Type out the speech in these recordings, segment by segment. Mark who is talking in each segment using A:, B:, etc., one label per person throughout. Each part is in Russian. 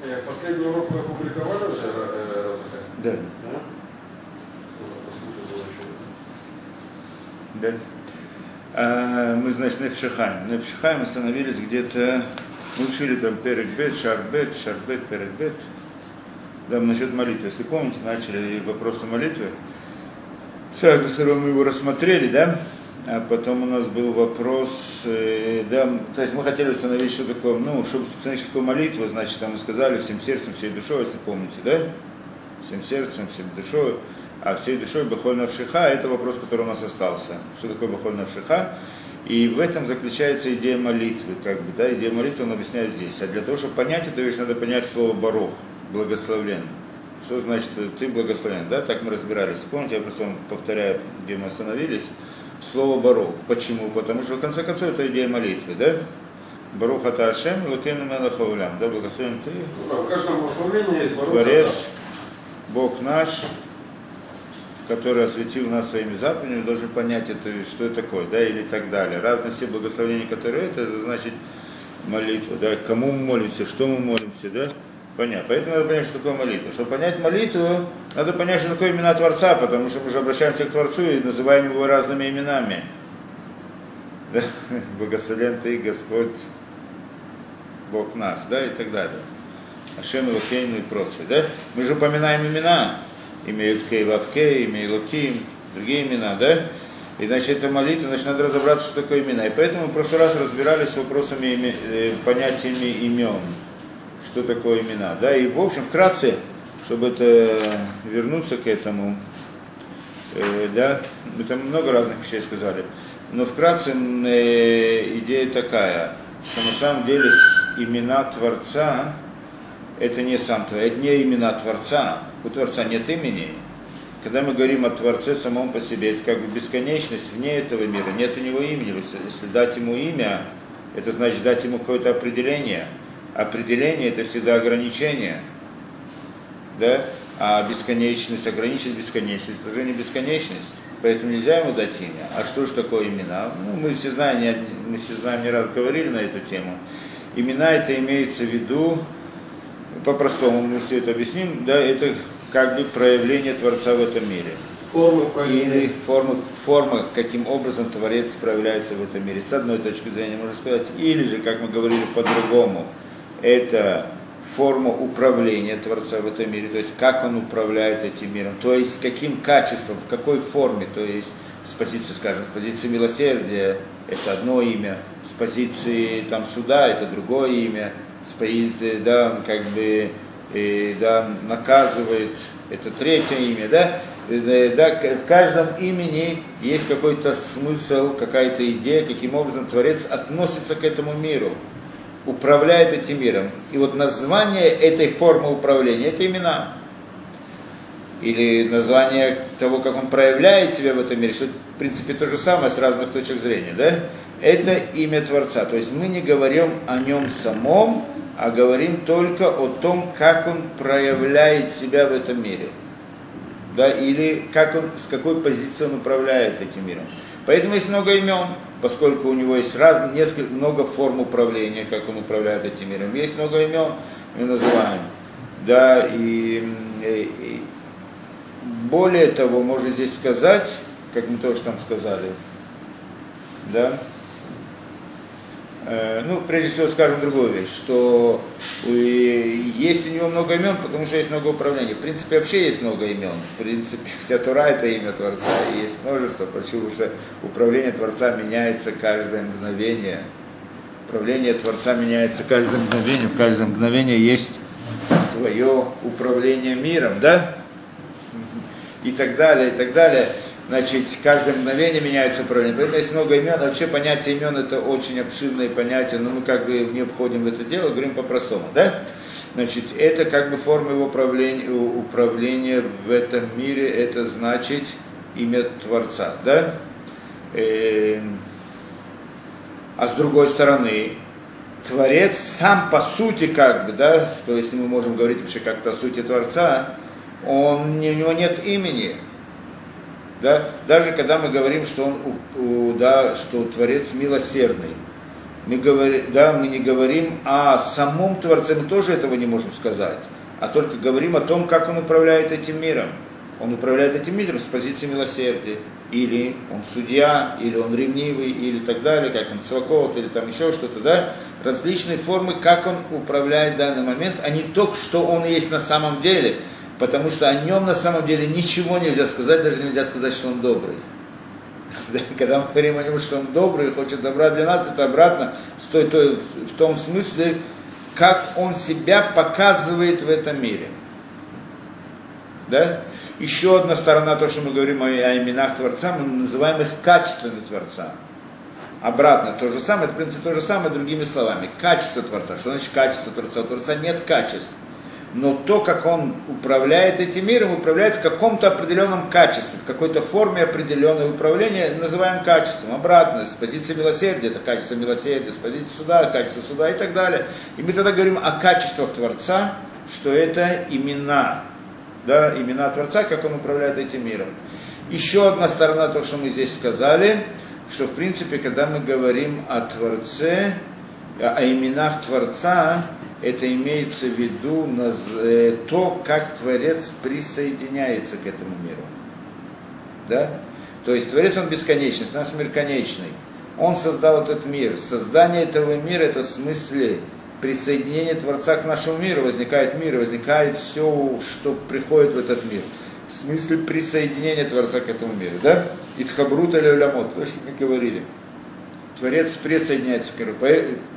A: Э, Последний урок мы опубликовали уже, э, Розыка?
B: Да.
A: Да? Ну.
B: Да. А, мы, значит, на Пшихаем. На Пшихаем остановились где-то, мы учили там Перекбет, Шарбет, Шарбет, Перекбет. Да, насчет молитвы. Если помните, начали вопросы молитвы. С разных сторон мы его рассмотрели, да? А потом у нас был вопрос, э, да, то есть мы хотели установить, что такое, ну, чтобы установить, что такое молитва, значит, там мы сказали всем сердцем, всей душой, если помните, да? Всем сердцем, всем душой, а всей душой Бахоль Навшиха, это вопрос, который у нас остался. Что такое Бахоль Навшиха? И в этом заключается идея молитвы, как бы, да, идея молитвы он объясняет здесь. А для того, чтобы понять эту вещь, надо понять слово барох, благословлен. Что значит ты благословен, да, так мы разбирались. Помните, я просто вам повторяю, где мы остановились, слово барох. Почему? Потому что в конце концов это идея молитвы, да? Барух ата Ашем, лакейну мелахаулям, да, благословен ты,
A: Ну в каждом благословении есть баруха.
B: Творец, Бог наш, который осветил нас своими заповедями, должен понять это, что это такое, да, или так далее. Разные все благословения, которые это, это значит молитва, да, кому мы молимся, что мы молимся, да, понятно. Поэтому надо понять, что такое молитва. Чтобы понять молитву, надо понять, что такое имена Творца, потому что мы же обращаемся к Творцу и называем его разными именами. Да? Благословен ты, Господь, Бог наш, да, и так далее. Ашем Илокейну и прочее, да? Мы же упоминаем имена, имя Юткей Вавкей, имя Илоким, другие имена, да? И значит, это молитва, значит, надо разобраться, что такое имена. И поэтому мы в прошлый раз разбирались с вопросами, э, понятиями имен, что такое имена, да? И, в общем, вкратце, чтобы это вернуться к этому, э, да, мы там много разных вещей сказали, но вкратце э, идея такая, что на самом деле имена Творца, это не сам Творец, это не имена Творца, у Творца нет имени. Когда мы говорим о Творце самом по себе, это как бы бесконечность вне этого мира, нет у него имени. Если дать ему имя, это значит дать ему какое-то определение. Определение это всегда ограничение. Да? А бесконечность, ограничить бесконечность, уже не бесконечность. Поэтому нельзя ему дать имя. А что же такое имена? Ну, мы все знаем, не, мы все знаем, не раз говорили на эту тему. Имена это имеется в виду, по-простому мы все это объясним, да, это как бы проявление Творца в этом мире.
A: Формы
B: Или
A: проявления.
B: форма, форма, каким образом Творец проявляется в этом мире. С одной точки зрения можно сказать, или же, как мы говорили по-другому, это форма управления Творца в этом мире, то есть как он управляет этим миром, то есть с каким качеством, в какой форме, то есть с позиции, скажем, с позиции милосердия это одно имя, с позиции там суда это другое имя, с позиции, да, он как бы, э, да, наказывает это третье имя, да, Э, да, в каждом имени есть какой-то смысл, какая-то идея, каким образом Творец относится к этому миру, управляет этим миром. И вот название этой формы управления – это имена. Или название того, как он проявляет себя в этом мире, что в принципе то же самое с разных точек зрения, да? Это имя Творца. То есть мы не говорим о нем самом, а говорим только о том, как он проявляет себя в этом мире да, или как он, с какой позиции он управляет этим миром. Поэтому есть много имен, поскольку у него есть раз, несколько, много форм управления, как он управляет этим миром. Есть много имен, мы называем. Да, и, и- и более того, можно здесь сказать, как мы тоже там сказали, да, Э, ну, прежде всего скажем другую вещь, что э, есть у него много имен, потому что есть много управлений. В принципе, вообще есть много имен. В принципе, вся Тура это имя Творца, и есть множество, почему что управление Творца меняется каждое мгновение. Управление Творца меняется каждое мгновение, в каждом мгновении есть свое управление миром, да? И так далее, и так далее. Значит, каждое мгновение меняется управление. Поэтому есть много имен. Вообще понятие имен это очень обширное понятие, но мы как бы не входим в это дело, говорим по-простому, да? Значит, это как бы форма его управления, управления в этом мире, это значит имя Творца, да? Эм, а с другой стороны, Творец сам по сути как бы, да, что если мы можем говорить вообще как-то о сути Творца, он, у него нет имени. Да? Даже когда мы говорим, что он, да, что Творец милосердный, мы, говори, да, мы не говорим о самом Творце, мы тоже этого не можем сказать, а только говорим о том, как Он управляет этим миром. Он управляет этим миром с позиции милосердия. Или он судья, или он ревнивый, или так далее, как он целоколот, или там еще что-то, да? Различные формы, как он управляет данный момент, а не то, что он есть на самом деле. Потому что о нем на самом деле ничего нельзя сказать, даже нельзя сказать, что он добрый. Когда мы говорим о нем, что он добрый и хочет добра для нас, это обратно с той, той, в том смысле, как он себя показывает в этом мире. Да? Еще одна сторона, то, что мы говорим о, о именах Творца, мы называем их качествами Творца. Обратно, то же самое, это, в принципе, то же самое, другими словами. Качество Творца. Что значит качество Творца? У Творца нет качеств. Но то, как он управляет этим миром, управляет в каком-то определенном качестве, в какой-то форме определенное управление, называем качеством. Обратно, с позиции милосердия, это качество милосердия, с позиции суда, качество суда и так далее. И мы тогда говорим о качествах Творца, что это имена, да, имена Творца, как он управляет этим миром. Еще одна сторона, то, что мы здесь сказали, что в принципе, когда мы говорим о Творце, о именах Творца, это имеется в виду э, то, как Творец присоединяется к этому миру. Да? То есть Творец, он бесконечный, наш мир конечный. Он создал этот мир. Создание этого мира, это в смысле присоединение Творца к нашему миру, возникает мир, возникает все, что приходит в этот мир. В смысле присоединения Творца к этому миру, да? Итхабрут или улямот, то, что мы говорили. Творец присоединяется к миру,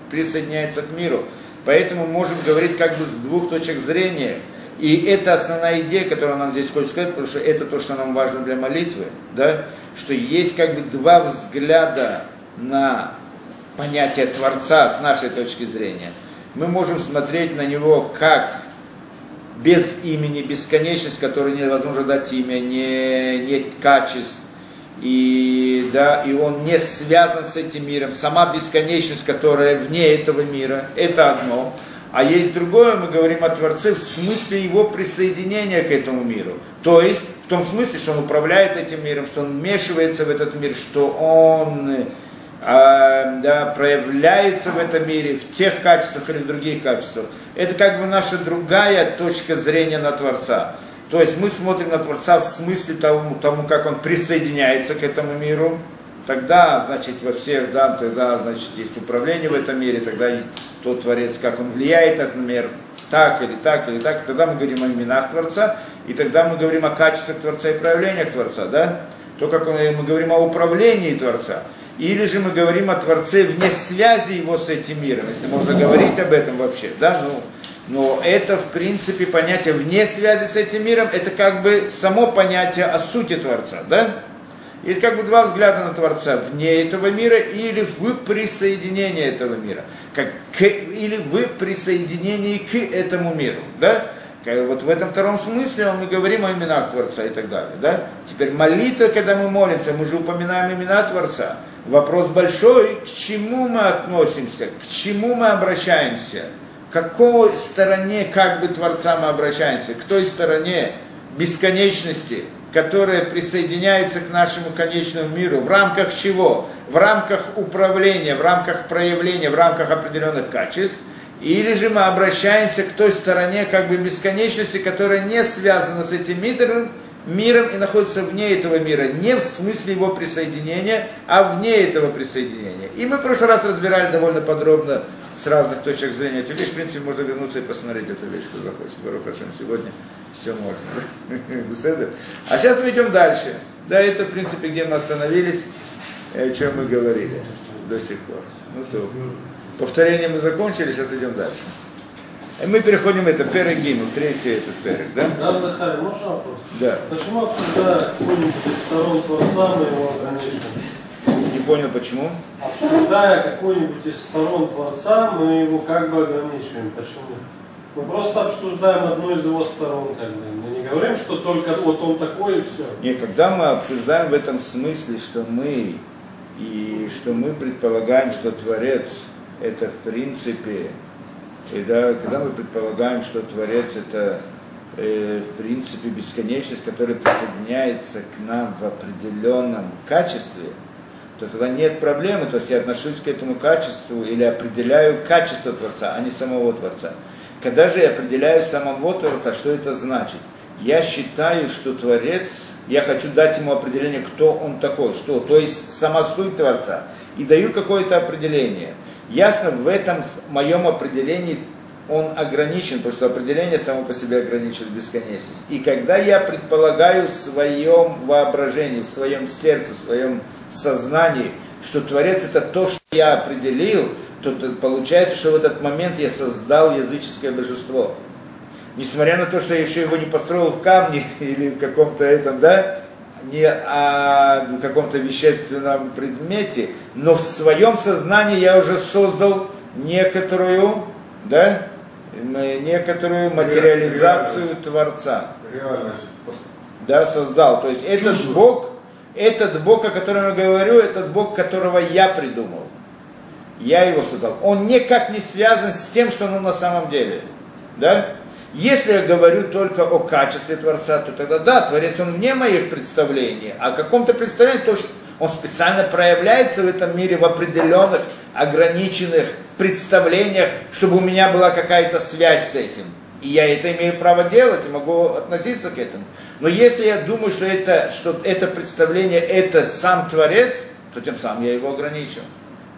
B: присоединяется к миру. Поэтому можем говорить как бы с двух точек зрения. И это основная идея, которую нам здесь хочет сказать, потому что это то, что нам важно для молитвы, да? что есть как бы два взгляда на понятие Творца с нашей точки зрения – мы можем смотреть на него как без имени, бесконечность, которой невозможно дать имя, не, нет качеств, и, да, и он не связан с этим миром. Сама бесконечность, которая вне этого мира, это одно. А есть другое, мы говорим о Творце в смысле его присоединения к этому миру. То есть, в том смысле, что он управляет этим миром, что он вмешивается в этот мир, что он а, да, проявляется в этом мире, в тех качествах или в других качествах. Это как бы наша другая точка зрения на Творца. То есть мы смотрим на Творца в смысле тому, тому как он присоединяется к этому миру, тогда, значит, во всех, да, тогда, значит, есть управление в этом мире, тогда тот Творец, как он влияет на этот мир, так или так или так, тогда мы говорим о именах Творца, и тогда мы говорим о качествах Творца и проявлениях Творца, да? То, как он, мы говорим о управлении Творца. Или же мы говорим о Творце вне связи его с этим миром, если можно говорить об этом вообще, да, ну, но это, в принципе, понятие вне связи с этим миром, это как бы само понятие о сути Творца, да? Есть как бы два взгляда на Творца, вне этого мира или в присоединении этого мира, как к, или в присоединении к этому миру, да? Вот в этом втором смысле мы говорим о именах Творца и так далее, да? Теперь молитва, когда мы молимся, мы же упоминаем имена Творца, Вопрос большой, к чему мы относимся, к чему мы обращаемся, какой стороне как бы Творца мы обращаемся, к той стороне бесконечности, которая присоединяется к нашему конечному миру. В рамках чего? В рамках управления, в рамках проявления, в рамках определенных качеств. Или же мы обращаемся к той стороне как бы бесконечности, которая не связана с этим миром, миром и находится вне этого мира, не в смысле его присоединения, а вне этого присоединения. И мы в прошлый раз разбирали довольно подробно с разных точек зрения эту вещь. В принципе, можно вернуться и посмотреть эту вещь, кто захочет. Барух Хашем, сегодня все можно. А сейчас мы идем дальше. Да, это, в принципе, где мы остановились, о чем мы говорили до сих пор. Ну то, повторение мы закончили, сейчас идем дальше. И мы переходим, это перек Гимл, третий этот перек, да?
C: Да, Захарий, можно вопрос?
B: Да.
C: Почему обсуждая какой-нибудь из сторон Творца мы его ограничиваем?
B: Понял, почему?
C: Обсуждая какой-нибудь из сторон Творца, мы его как бы ограничиваем. Почему? Мы просто обсуждаем одну из его сторон, как бы. Мы не говорим, что только вот он такой и все.
B: Нет, когда мы обсуждаем в этом смысле, что мы и что мы предполагаем, что Творец это в принципе и да, когда мы предполагаем, что Творец это э, в принципе бесконечность, которая присоединяется к нам в определенном качестве, то тогда нет проблемы, то есть я отношусь к этому качеству или определяю качество Творца, а не самого Творца. Когда же я определяю самого Творца, что это значит? Я считаю, что Творец, я хочу дать ему определение, кто он такой, что, то есть сама суть Творца, и даю какое-то определение. Ясно, в этом моем определении он ограничен, потому что определение само по себе ограничено бесконечность. И когда я предполагаю в своем воображении, в своем сердце, в своем сознании, что Творец это то, что я определил, то получается, что в этот момент я создал языческое божество. Несмотря на то, что я еще его не построил в камне или в каком-то этом, да, не о каком-то вещественном предмете, но в своем сознании я уже создал некоторую, да, некоторую материализацию
A: Реальность.
B: Творца.
A: Реальность.
B: Да, создал. То есть этот
A: Чужую.
B: Бог, этот Бог, о котором я говорю, этот Бог, которого я придумал. Я его создал. Он никак не связан с тем, что он на самом деле. Да? Если я говорю только о качестве Творца, то тогда да, Творец он вне моих представлений. А о каком-то представлении, то, что он специально проявляется в этом мире в определенных, ограниченных представлениях, чтобы у меня была какая-то связь с этим. И я это имею право делать, и могу относиться к этому. Но если я думаю, что это, что это представление, это сам Творец, то тем самым я его ограничил.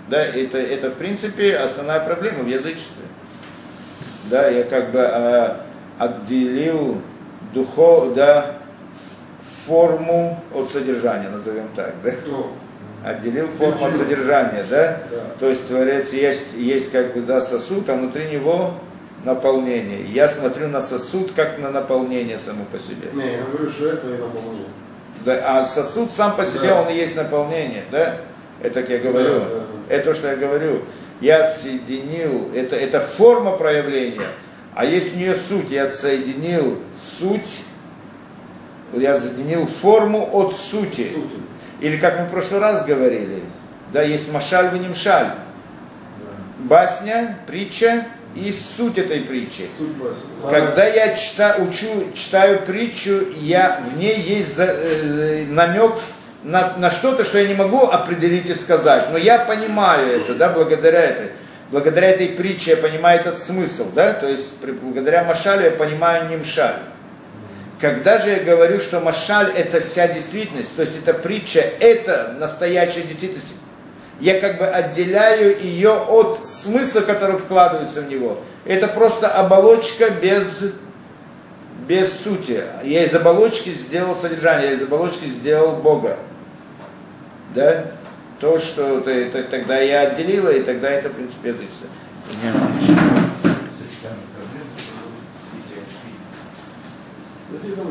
B: Да, это, это в принципе основная проблема в язычестве. Да, я как бы а, отделил духов, да, форму от содержания, назовем так, да? Отделил форму от содержания, да?
A: Да.
B: То есть Творец есть, есть как бы да, сосуд, а внутри него наполнение. Я смотрю на сосуд как на наполнение само по себе.
A: не, я говорю, что это и наполнение.
B: Да, а сосуд сам по себе,
A: Да.
B: он и есть наполнение, да? Это как я говорю.
A: Да, да, да.
B: Это то, что я говорю. Я отсоединил, это, это форма проявления, а есть у нее суть. Я отсоединил суть, я соединил форму от сути.
A: Суть.
B: Или как мы в прошлый раз говорили, да, есть машаль венимшаль.
A: Да.
B: Басня, притча и суть этой притчи. Когда я чита, учу, читаю притчу, я, в ней есть за- э, намек на, на что-то, что я не могу определить и сказать. Но я понимаю это, да, благодаря этой. Благодаря этой притче я понимаю этот смысл, да, то есть при- благодаря Машалю я понимаю Нимшаль. Когда же я говорю, что Машаль это вся действительность, то есть эта притча это настоящая действительность, я как бы отделяю ее от смысла, который вкладывается в него. Это просто оболочка без, без сути. Я из оболочки сделал содержание, я из оболочки сделал Бога. Да? То, что ты- это- тогда я отделила, и тогда это, в принципе, язычество.
A: Ты там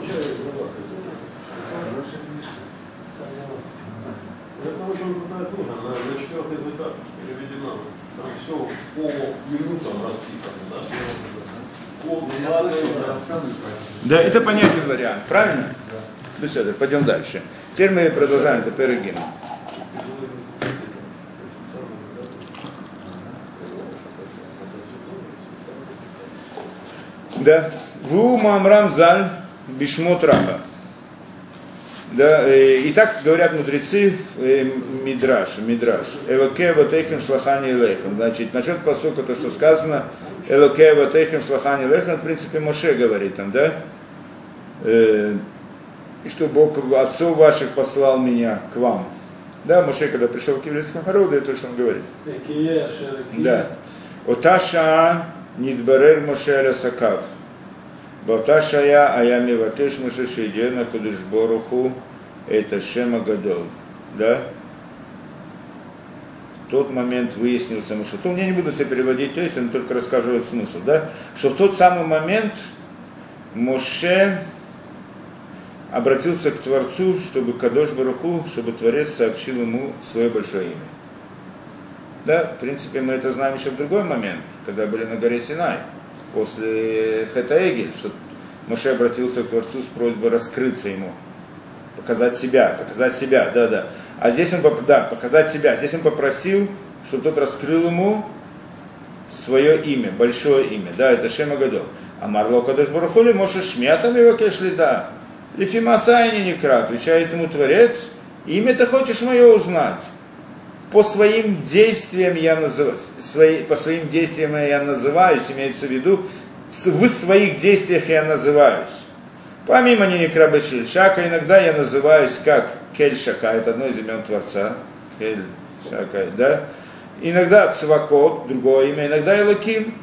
A: Это очень крутая книга, она на четырех языках переведена. Там все по минутам расписано, да?
B: Да, это понятен вариант, правильно? Да. Ну все, пойдем дальше. Теперь мы продолжаем, это Перегин. Да. Ву Мамрам Заль Бишмот Раба. Да, э, и так говорят мудрецы э, Мидраш, Мидраш. Элоке ватейхем шлахани лейхем. Значит, насчет посука, то, что сказано, Элоке ватейхем шлахани лейхем, в принципе, Моше говорит там, да? Э, и что Бог отцов ваших послал меня к вам. Да, Моше, когда пришел к еврейскому народу, это то, что он говорит.
C: Экие.
B: Да. Ота шаа нидбарер Моше аля сакав. Бауташая Аями Вакеш Мушиши Идена Кудышборуху это Шема Гадол. Да? В тот момент выяснился Мушатул. Я не буду все переводить, то есть я только расскажу смысл. Да? Что в тот самый момент Моше обратился к Творцу, чтобы Кадош Баруху, чтобы Творец сообщил ему свое большое имя. Да, в принципе, мы это знаем еще в другой момент, когда были на горе Синай после Хетаэгель, что Моше обратился к Творцу с просьбой раскрыться ему, показать себя, показать себя, да, да. А здесь он, да, показать себя. Здесь он попросил, чтобы тот раскрыл ему свое имя, большое имя, да, это Шема Гадол. А Марло Кадош Барахули Моше Шмятам его кешли, да. Лифима Сайни Некра, отвечает ему Творец, имя ты хочешь мое узнать. По своим действиям я называю, свои, по своим действиям я называюсь, имеется в виду, в своих действиях я называюсь. Помимо Ниникраба Шака, иногда я называюсь как Кель Шака, это одно из имен Творца, Кель Шака, да. Иногда Цвакот, другое имя, иногда Элоким,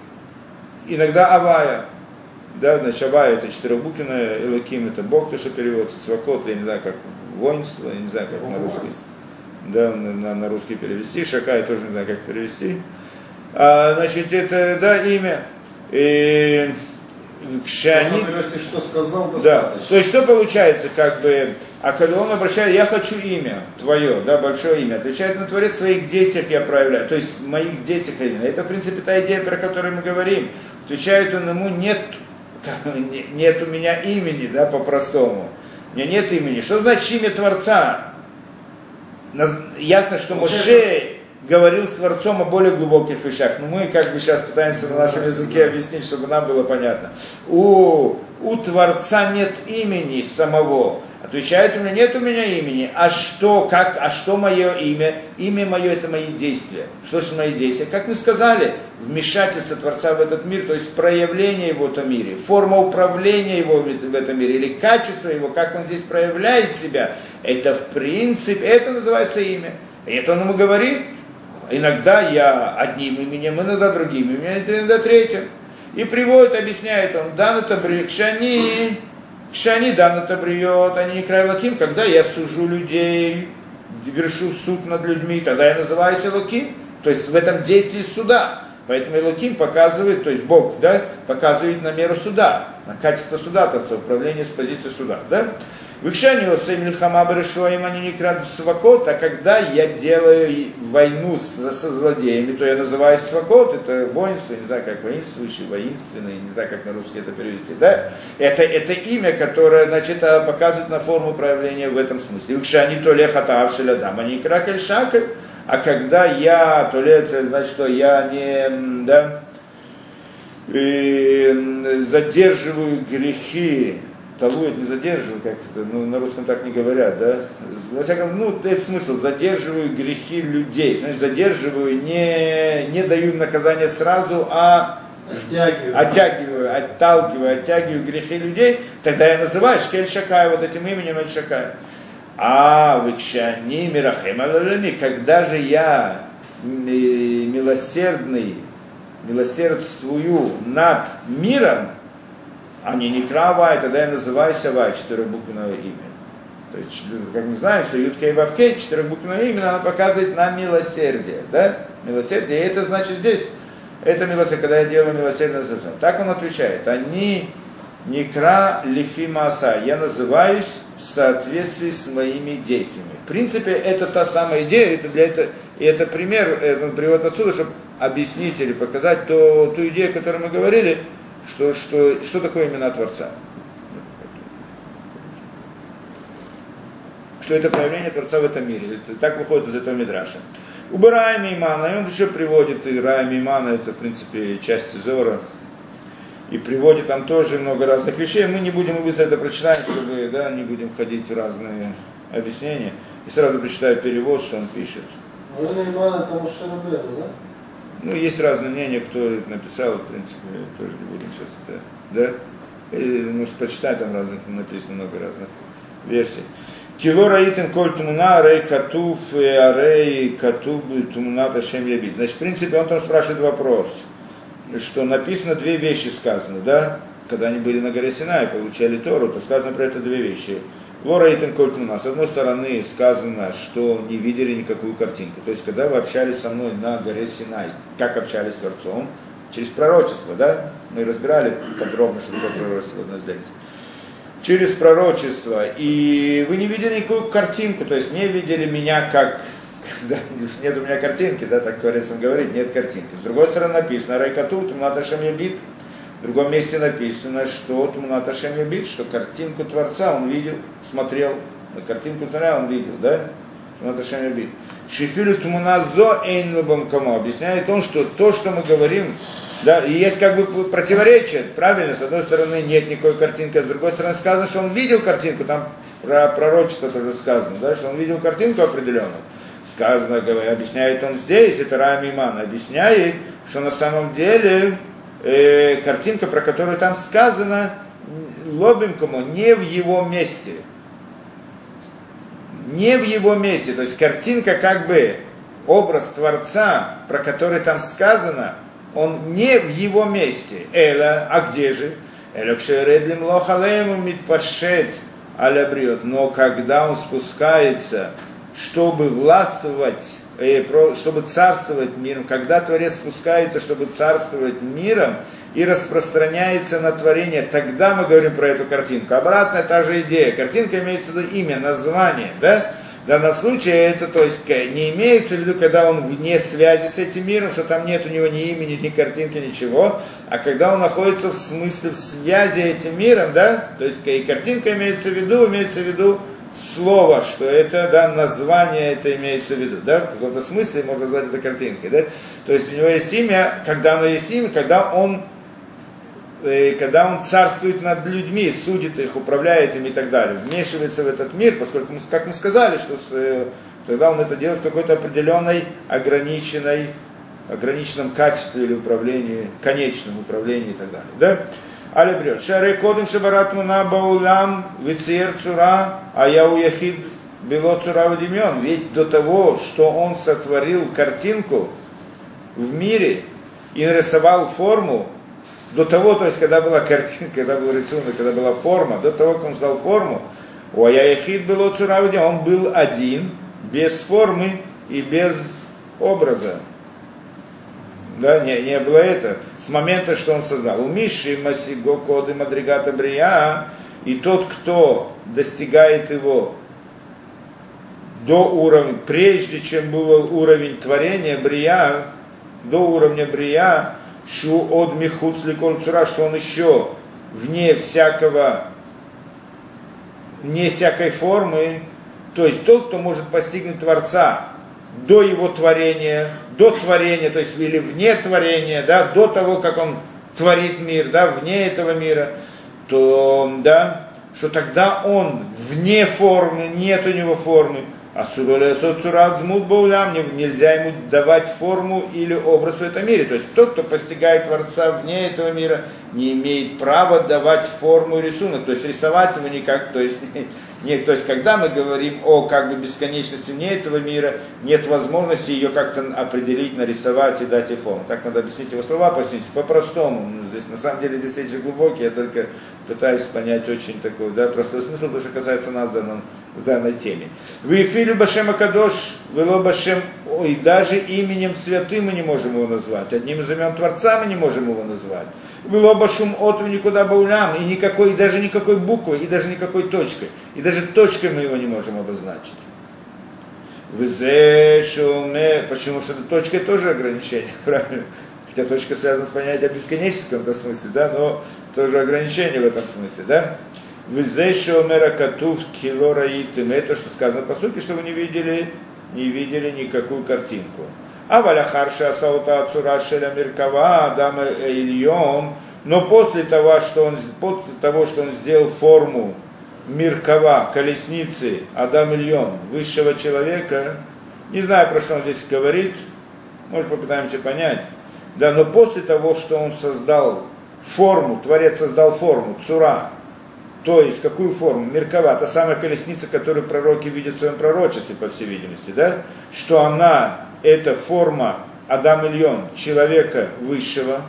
B: иногда Авая. Да, значит, Авая это четырехбуквенное, Элоким это Бог, то, что переводится, Цвакот, я не знаю, как воинство, я не знаю, как на русский да, на, на- на русский перевести. Шака я тоже не знаю, как перевести. А, значит, это, да, имя. И, Кшани,
A: Если что сказал,
B: да.
A: достаточно.
B: То есть что получается, как бы, а когда он обращает, я хочу имя твое, да, большое имя, отвечает на Творец, в своих действиях я проявляю, то есть в моих действиях именно. Это, в принципе, та идея, про которую мы говорим. Отвечает он ему, нет, не- нет у меня имени, да, по-простому. У меня нет имени. Что значит имя Творца? Ясно, что Моше говорил с Творцом о более глубоких вещах. Но мы как бы сейчас пытаемся на нашем языке объяснить, чтобы нам было понятно. У, у Творца нет имени самого. Отвечает у меня, нет у меня имени. А что, как, а что мое имя? Имя мое это мои действия. Что же мои действия? Как мы сказали, вмешательство Творца в этот мир, то есть проявление его в этом мире, форма управления его в этом мире, или качество его, как он здесь проявляет себя, это в принципе, это называется имя. И это он ему говорит. Иногда я одним именем, иногда другим именем, иногда третьим. И приводит, объясняет он, дан это брикшани, кшани дан это бриет, они не край лаким, когда я сужу людей, вершу суд над людьми, тогда я называюсь Элоким, то есть в этом действии суда. Поэтому Элоким показывает, то есть Бог, да, показывает на меру суда, на качество суда, то есть управление с позиции суда, да. Они не свакот, а когда я делаю войну со злодеями, то я называюсь свакот, это воинство, не знаю, как воинствующий, воинственный, не знаю, как на русский это перевести, да? Это, это имя, которое, значит, а, показывает на форму проявления в этом смысле. Выкшани то лехата авшелядам, они кракель шакель, а когда я, то ли значит, что я не, да, задерживаю грехи, талует не задерживаю, как это, ну, на русском так не говорят, да? Во всяком, ну, это смысл, задерживаю грехи людей, значит, задерживаю, не, не даю им наказание сразу, а
C: Оттягиваю.
B: оттягиваю, отталкиваю, оттягиваю грехи людей, тогда я называю Шкель Шакай, вот этим именем Эль Шакай. А выкшани мирахем когда же я э, милосердный, милосердствую над миром, а не не крава, тогда я называюсь Авай, четырехбуквенное имя. То есть, как мы знаем, что Юткей Вавкей, четырехбуквенное имя, оно показывает на милосердие, да? Милосердие, и это значит здесь, это милосердие, когда я делаю милосердие. Так он отвечает, они Некра Лифимаса, я называюсь в соответствии с моими действиями. В принципе, это та самая идея, это для этого, и это пример, он приводит отсюда, чтобы объяснить или показать то, ту идею, о которой мы говорили, что, что, что такое имена Творца. Что это проявление Творца в этом мире. Это, так выходит из этого Мидраша. Убираем Имана, и он еще приводит, и Раем Имана, это в принципе часть Зора, и приводит там тоже много разных вещей. Мы не будем, быстро это прочитаем, чтобы да, не будем входить в разные объяснения. И сразу прочитаю перевод, что он пишет.
C: Ну, Нейман это Моше Рабейну, да?
B: Ну, есть разные мнения, кто это написал, в принципе, тоже не будем сейчас это, да? Или, может, почитать, там разных, написано много разных версий. Кило раитен коль тумуна, рей катуф, арей катуб, тумуна ташем ябит. Значит, в принципе, он там спрашивает вопрос, что написано две вещи сказаны, да? Когда они были на горе Синай, получали Тору, то сказано про это две вещи. Лора Итан Кольтмуна. С одной стороны сказано, что не видели никакую картинку. То есть, когда вы общались со мной на горе Синай, как общались с Творцом? Через пророчество, да? Мы разбирали подробно, что такое пророчество в лекций. Через пророчество. И вы не видели никакую картинку, то есть не видели меня как да, уж нет у меня картинки, да, так Творец им говорит, нет картинки. С другой стороны написано, Райкату, Тумната Ябит. В другом месте написано, что Тумната Ябит, что картинку Творца он видел, смотрел, на картинку Творца он видел, да? Тумната Ябит. Шифилю Тумуназо Эйнлубам Камо. Объясняет он, что то, что мы говорим, да, и есть как бы противоречие, правильно, с одной стороны нет никакой картинки, а с другой стороны сказано, что он видел картинку, там про пророчество тоже сказано, да, что он видел картинку определенную. Сказано, объясняет он здесь, это Рами Иман, объясняет, что на самом деле э, картинка, про которую там сказано, Лобимкому не в его месте. Не в его месте. То есть картинка как бы образ Творца, про который там сказано, он не в его месте. Эла, а где же? Эла кшередлим лохалему митпашет алябриот. Но когда он спускается, чтобы властвовать, чтобы царствовать миром, когда Творец спускается, чтобы царствовать миром, и распространяется на творение, тогда мы говорим про эту картинку. Обратная та же идея. Картинка имеется в виду имя, название, да? В данном случае это, то есть, не имеется в виду, когда он вне связи с этим миром, что там нет у него ни имени, ни картинки, ничего, а когда он находится в смысле в связи этим миром, да, то есть и картинка имеется в виду, имеется в виду слово, что это, да, название это имеется в виду, да, в каком-то смысле можно назвать это картинкой, да, то есть у него есть имя, когда оно есть имя, когда он когда он царствует над людьми, судит их, управляет ими и так далее, вмешивается в этот мир, поскольку, мы, как мы сказали, что с, э, тогда он это делает в какой-то определенной ограниченной, ограниченном качестве или управлении, конечном управлении и так далее. Да? Аля брет. Шаре кодим шабарат муна баулам вицер цура, а я уяхид бело цура вадимен. Ведь до того, что он сотворил картинку в мире и нарисовал форму, до того, то есть, когда была картинка, когда был рисунок, когда была форма, до того, как он создал форму, у Аяхид был Цуравди, он был один, без формы и без образа. Да, не, не было это. С момента, что он создал. У Миши Масиго Коды Мадригата Брия, и тот, кто достигает его до уровня, прежде чем был уровень творения Брия, до уровня Брия, шу от михуц цура, что он еще вне всякого, вне всякой формы, то есть тот, кто может постигнуть Творца до его творения, до творения, то есть или вне творения, да, до того, как он творит мир, да, вне этого мира, то, да, что тогда он вне формы, нет у него формы, а нельзя ему давать форму или образ в этом мире. То есть тот, кто постигает Творца вне этого мира, не имеет права давать форму и рисунок. То есть рисовать его никак, то есть нет, то есть, когда мы говорим о как бы бесконечности вне этого мира, нет возможности ее как-то определить, нарисовать и дать ей форму. Так надо объяснить его слова, пояснить по-простому. Здесь на самом деле действительно глубокий, я только пытаюсь понять очень такой, да, простой смысл, то, что касается нас в, данном, в данной теме. Вы Филю Башем Акадош, Вело Башем, ой, даже именем святым мы не можем его назвать, одним из имен Творца мы не можем его назвать. Было башум от никуда баулям, и никакой, даже никакой буквы, и даже никакой точкой. И даже точкой мы его не можем обозначить. Везешуме, почему что точка тоже ограничение, правильно? Хотя точка связана с понятием бесконечности в каком-то смысле, да, но тоже ограничение в этом смысле, да? Везешумера катув килораитым, это что сказано по сути, что вы не видели, не видели никакую картинку. А валяхарши асаута ацура шеля меркава Адама Ильем, но после того, что он, после того, что он сделал форму Миркова, колесницы Адам Ильон, высшего человека, не знаю, про что он здесь говорит, может попытаемся понять, да, но после того, что он создал форму, Творец создал форму, Цура, то есть какую форму? Меркова, та самая колесница, которую пророки видят в своем пророчестве, по всей видимости, да? Что она это форма Адам Ильон, человека высшего,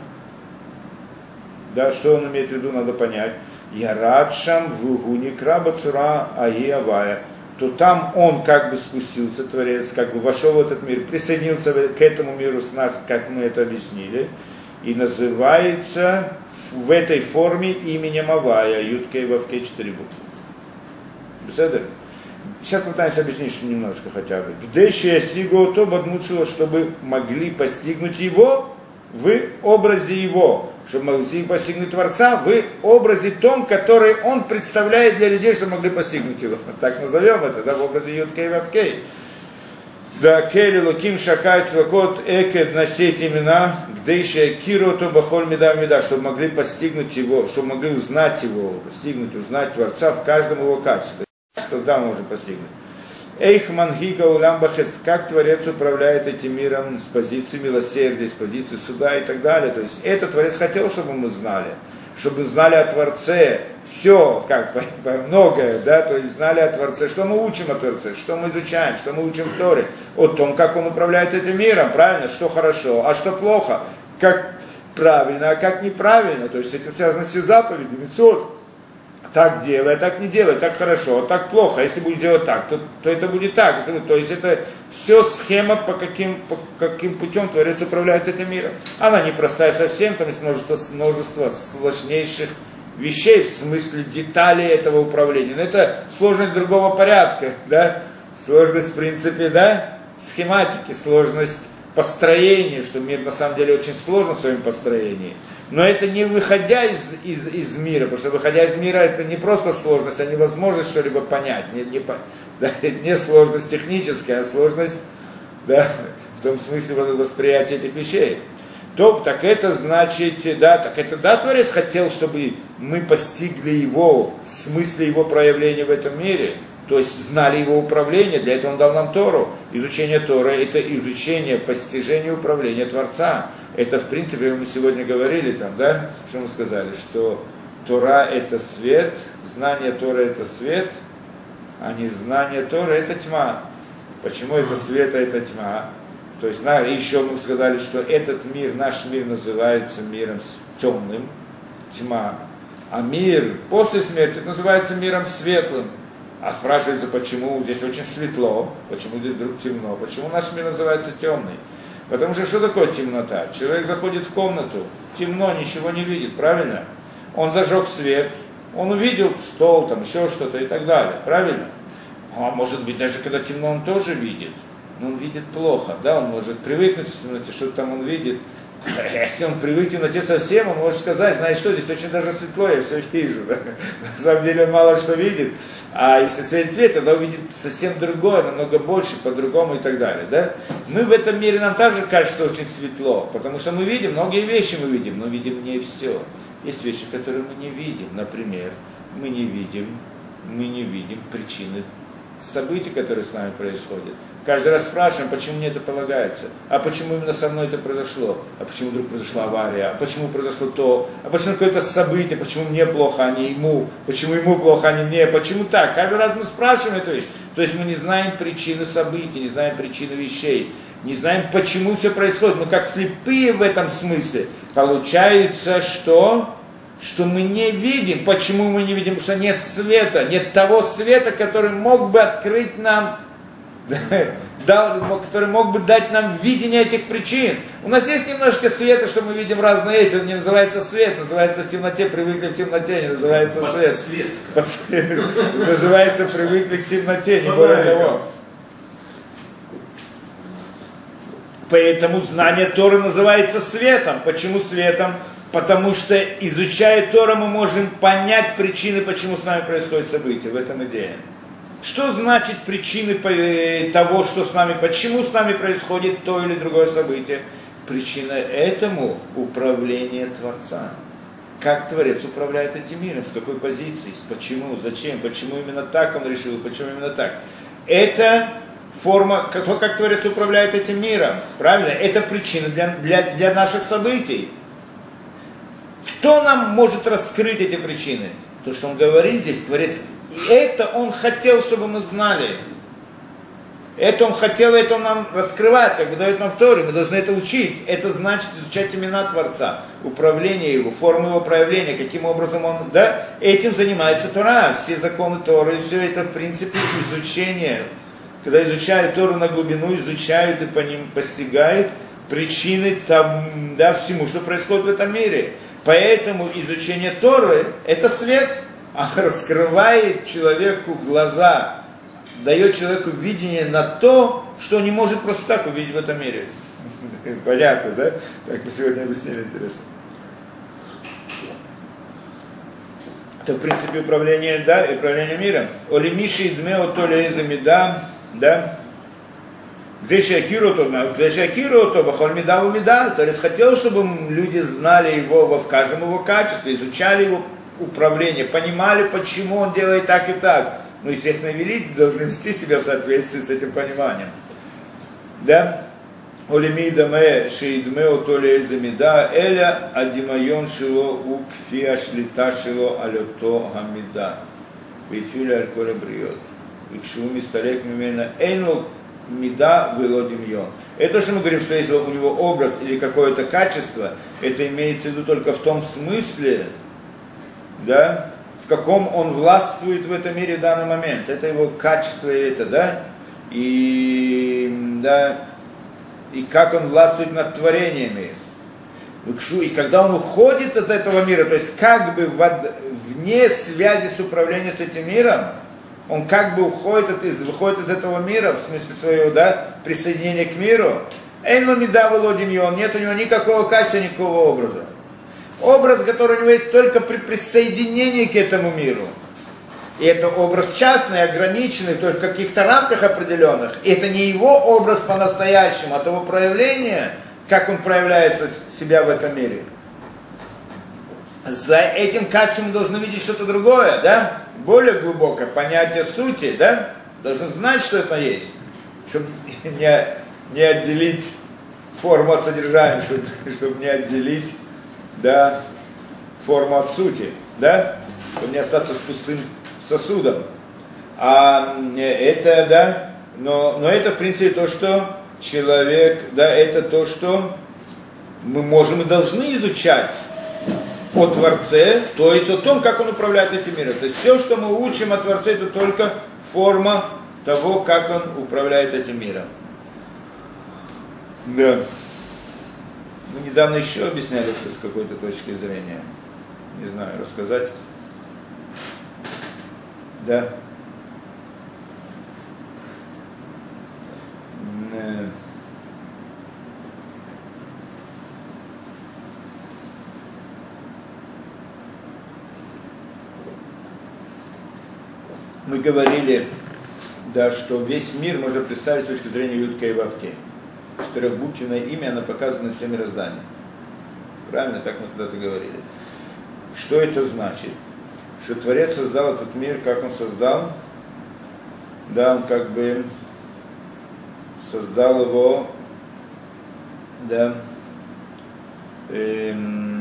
B: да, что он имеет в виду, надо понять. Ярадшам в краба цура аиавая, то там он как бы спустился, Творец, как бы вошел в этот мир, присоединился к этому миру с нас, как мы это объяснили, и называется в этой форме именем Авая, Юткей Вавкей 4 буквы. Беседа? Сейчас попытаемся объяснить что немножко хотя бы. Где Сиго то подмучило, чтобы могли постигнуть его в образе его, чтобы могли постигнуть Творца в образе том, который он представляет для людей, чтобы могли постигнуть его. Так назовем это, да, в образе Юткей Вапкей. Да, Кели Луким Шакай Цвакот Экед на все эти имена, где еще Киру то Бахоль Меда Меда, чтобы могли постигнуть его, чтобы могли узнать его, постигнуть, узнать Творца в каждом его качестве тогда мы можем постигнуть. Эйх мангига уламбахест, как Творец управляет этим миром с позиции милосердия, с позиции суда и так далее. То есть это Творец хотел, чтобы мы знали чтобы знали о Творце все, как многое, да, то есть знали о Творце, что мы учим о Творце, что мы изучаем, что мы учим в Торе, о том, как Он управляет этим миром, правильно, что хорошо, а что плохо, как правильно, а как неправильно, то есть с этим связаны все заповеди, мецод, так делай, так не делай, так хорошо, так плохо. Если будешь делать так, то, то это будет так. То есть это все схема, по каким, по каким путем Творец управляет этим миром. Она непростая совсем, там есть множество, множество сложнейших вещей в смысле деталей этого управления. Но это сложность другого порядка, да? Сложность в принципе, да? Схематики, сложность построения, что мир на самом деле очень сложен в своем построении. Но это не выходя из, из, из мира, потому что выходя из мира это не просто сложность, а невозможность что-либо понять. Не, не, да, не сложность техническая, а сложность да, в том смысле восприятия этих вещей. То, так это значит, да, так это, да, Творец хотел, чтобы мы постигли его, в смысле его проявления в этом мире, то есть знали его управление, для этого он дал нам Тору. Изучение Торы – это изучение, постижение управления Творца. Это, в принципе, мы сегодня говорили там, да, что мы сказали, что Тора – это свет, знание Тора – это свет, а не знание Тора – это тьма. Почему это свет, а это тьма? То есть на, еще мы сказали, что этот мир, наш мир называется миром темным, тьма. А мир после смерти называется миром светлым. А спрашивается, почему здесь очень светло, почему здесь вдруг темно, почему наш мир называется темный. Потому что что такое темнота? Человек заходит в комнату, темно, ничего не видит, правильно? Он зажег свет, он увидел стол, там еще что-то и так далее, правильно? А может быть, даже когда темно, он тоже видит, но он видит плохо, да, он может привыкнуть в темноте, что там он видит, если он привык темноте совсем, он может сказать, знаешь что, здесь очень даже светло, я все вижу. На самом деле он мало что видит. А если свет свет, тогда увидит совсем другое, намного больше, по-другому и так далее. Да? Мы в этом мире, нам также кажется очень светло, потому что мы видим, многие вещи мы видим, но видим не все. Есть вещи, которые мы не видим. Например, мы не видим, мы не видим причины событий, которые с нами происходят. Каждый раз спрашиваем, почему мне это полагается, а почему именно со мной это произошло, а почему вдруг произошла авария, а почему произошло то, а почему какое-то событие, почему мне плохо, а не ему, почему ему плохо, а не мне, почему так. Каждый раз мы спрашиваем эту вещь. То есть мы не знаем причины событий, не знаем причины вещей, не знаем, почему все происходит. Мы как слепые в этом смысле. Получается, что что мы не видим. Почему мы не видим? Потому что нет света, нет того света, который мог бы открыть нам дал, который мог бы дать нам видение этих причин. У нас есть немножко света, что мы видим разные эти, не называется свет, называется в темноте, привыкли к темноте, не называется свет. Называется привыкли к темноте, не более того. Поэтому знание Торы называется светом. Почему светом? Потому что, изучая Тору, мы можем понять причины, почему с нами происходят события. В этом идея. Что значит причины э, того, что с нами, почему с нами происходит то или другое событие? Причина этому управление Творца. Как Творец управляет этим миром, с какой позиции, почему, зачем, почему именно так он решил, почему именно так. Это форма, то, как Творец управляет этим миром. Правильно? Это причина для, для, для наших событий. Кто нам может раскрыть эти причины? То, что он говорит здесь, Творец и это он хотел, чтобы мы знали. Это он хотел, это он нам раскрывает, как бы дает нам в Торе, мы должны это учить. Это значит изучать имена Творца, управление его, формы его проявления, каким образом он, да, этим занимается Тора, все законы Торы, все это, в принципе, изучение. Когда изучают Тору на глубину, изучают и по ним постигают причины там, да, всему, что происходит в этом мире. Поэтому изучение Торы – это свет – а раскрывает человеку глаза, дает человеку видение на то, что не может просто так увидеть в этом мире. Понятно, да? Так мы сегодня объяснили, интересно. Это, в принципе, управление, да, управление миром. Олимиши и дмео то меда, да, где Шакиру то, где Шакиру то, Бахоль Меда Меда, то есть хотел, чтобы люди знали его в каждом его качестве, изучали его управления, понимали, почему он делает так и так. ну, естественно, вели должны вести себя в соответствии с этим пониманием. Да? Олеми даме шеидме отоле замида эля адимайон шило у кфия шлита шило алето гамида. Вифиля аль коле бриот. Икшу мисталек мимена эйну меда велодимьон. Это то, что мы говорим, что если у него образ или какое-то качество, это имеется в виду только в том смысле, да, в каком он властвует в этом мире в данный момент. Это его качество, это, да, и, да, и как он властвует над творениями. И когда он уходит от этого мира, то есть как бы вне связи с управлением с этим миром, он как бы уходит из, выходит из этого мира, в смысле своего, да, присоединения к миру. Эйну меда он нет у него никакого качества, никакого образа. Образ, который у него есть только при присоединении к этому миру. И это образ частный, ограниченный, только в каких-то рамках определенных. И это не его образ по-настоящему, а того проявления, как он проявляется себя в этом мире. За этим качеством мы должны видеть что-то другое, да? Более глубокое понятие сути, да? Должны знать, что это есть. Чтобы не, не отделить форму от содержания, чтобы, чтобы не отделить да, форму от сути, да? Чтобы не остаться с пустым сосудом. А это, да, но, но это, в принципе, то, что человек, да, это то, что мы можем и должны изучать о Творце, то есть о том, как он управляет этим миром. То есть все, что мы учим о Творце, это только форма того, как он управляет этим миром. Да. Мы недавно еще объясняли это с какой-то точки зрения. Не знаю, рассказать. Да. Мы говорили, да, что весь мир можно представить с точки зрения Ютка и Вавки. Четырехбуквенное имя, оно показано все мироздание. Правильно, так мы когда-то говорили. Что это значит? что Творец создал этот мир, как он создал, да, он как бы создал его, да, эм,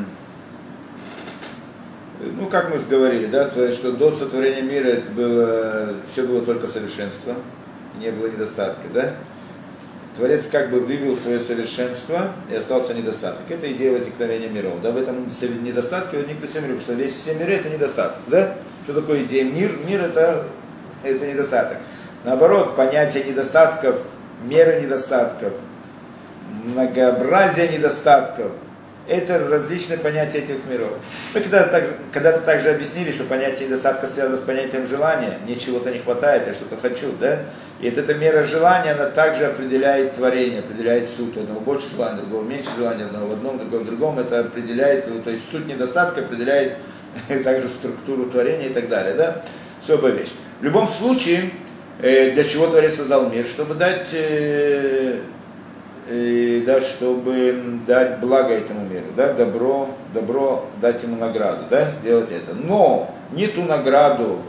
B: ну, как мы говорили, да, то есть, что до сотворения мира это было, все было только совершенство, не было недостатка, да, Творец как бы вывел свое совершенство и остался недостаток. Это идея возникновения миров. Да, в этом недостатке возникли все миры, что весь все миры это недостаток. Да? Что такое идея мир? Мир это, это недостаток. Наоборот, понятие недостатков, меры недостатков, многообразие недостатков – это различные понятия этих миров. Мы когда-то, так, когда-то также объяснили, что понятие недостатка связано с понятием желания. Мне чего-то не хватает, я что-то хочу, да? И вот эта мера желания, она также определяет творение, определяет суть. Одного больше желания, другого меньше желания, одного в одном, другого в другом. Это определяет, то есть суть недостатка определяет также структуру творения и так далее, да? Особая вещь. В любом случае, э, для чего Творец создал мир? Чтобы дать э, да, чтобы дать благо этому миру, да, добро, добро дать ему награду, да, делать это. Но не ту награду,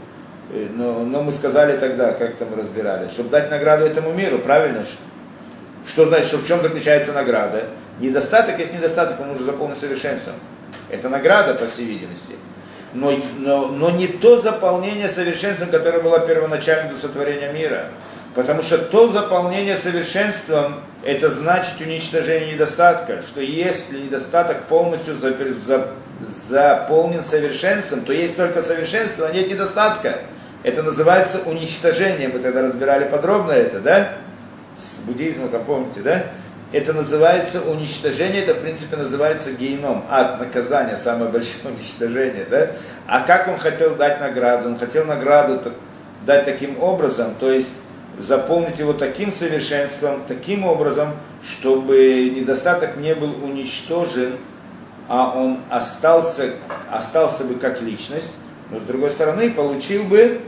B: э, но, но мы сказали тогда, как там разбирали, чтобы дать награду этому миру, правильно? Что значит, что в чем заключается награда? Недостаток есть недостаток, он нужно заполнить совершенством. Это награда, по всей видимости. Но, но, но не то заполнение совершенством, которое было первоначально до сотворения мира. Потому что то заполнение совершенством, это значит уничтожение недостатка, что если недостаток полностью заполнен совершенством, то есть только совершенство, а нет недостатка. Это называется уничтожение. Мы тогда разбирали подробно это, да? С буддизмом, там помните, да? Это называется уничтожение, это в принципе называется геном, ад, наказание, самое большое уничтожение, да? А как он хотел дать награду? Он хотел награду дать таким образом, то есть заполнить его таким совершенством, таким образом, чтобы недостаток не был уничтожен, а он остался, остался бы как личность, но с другой стороны получил бы,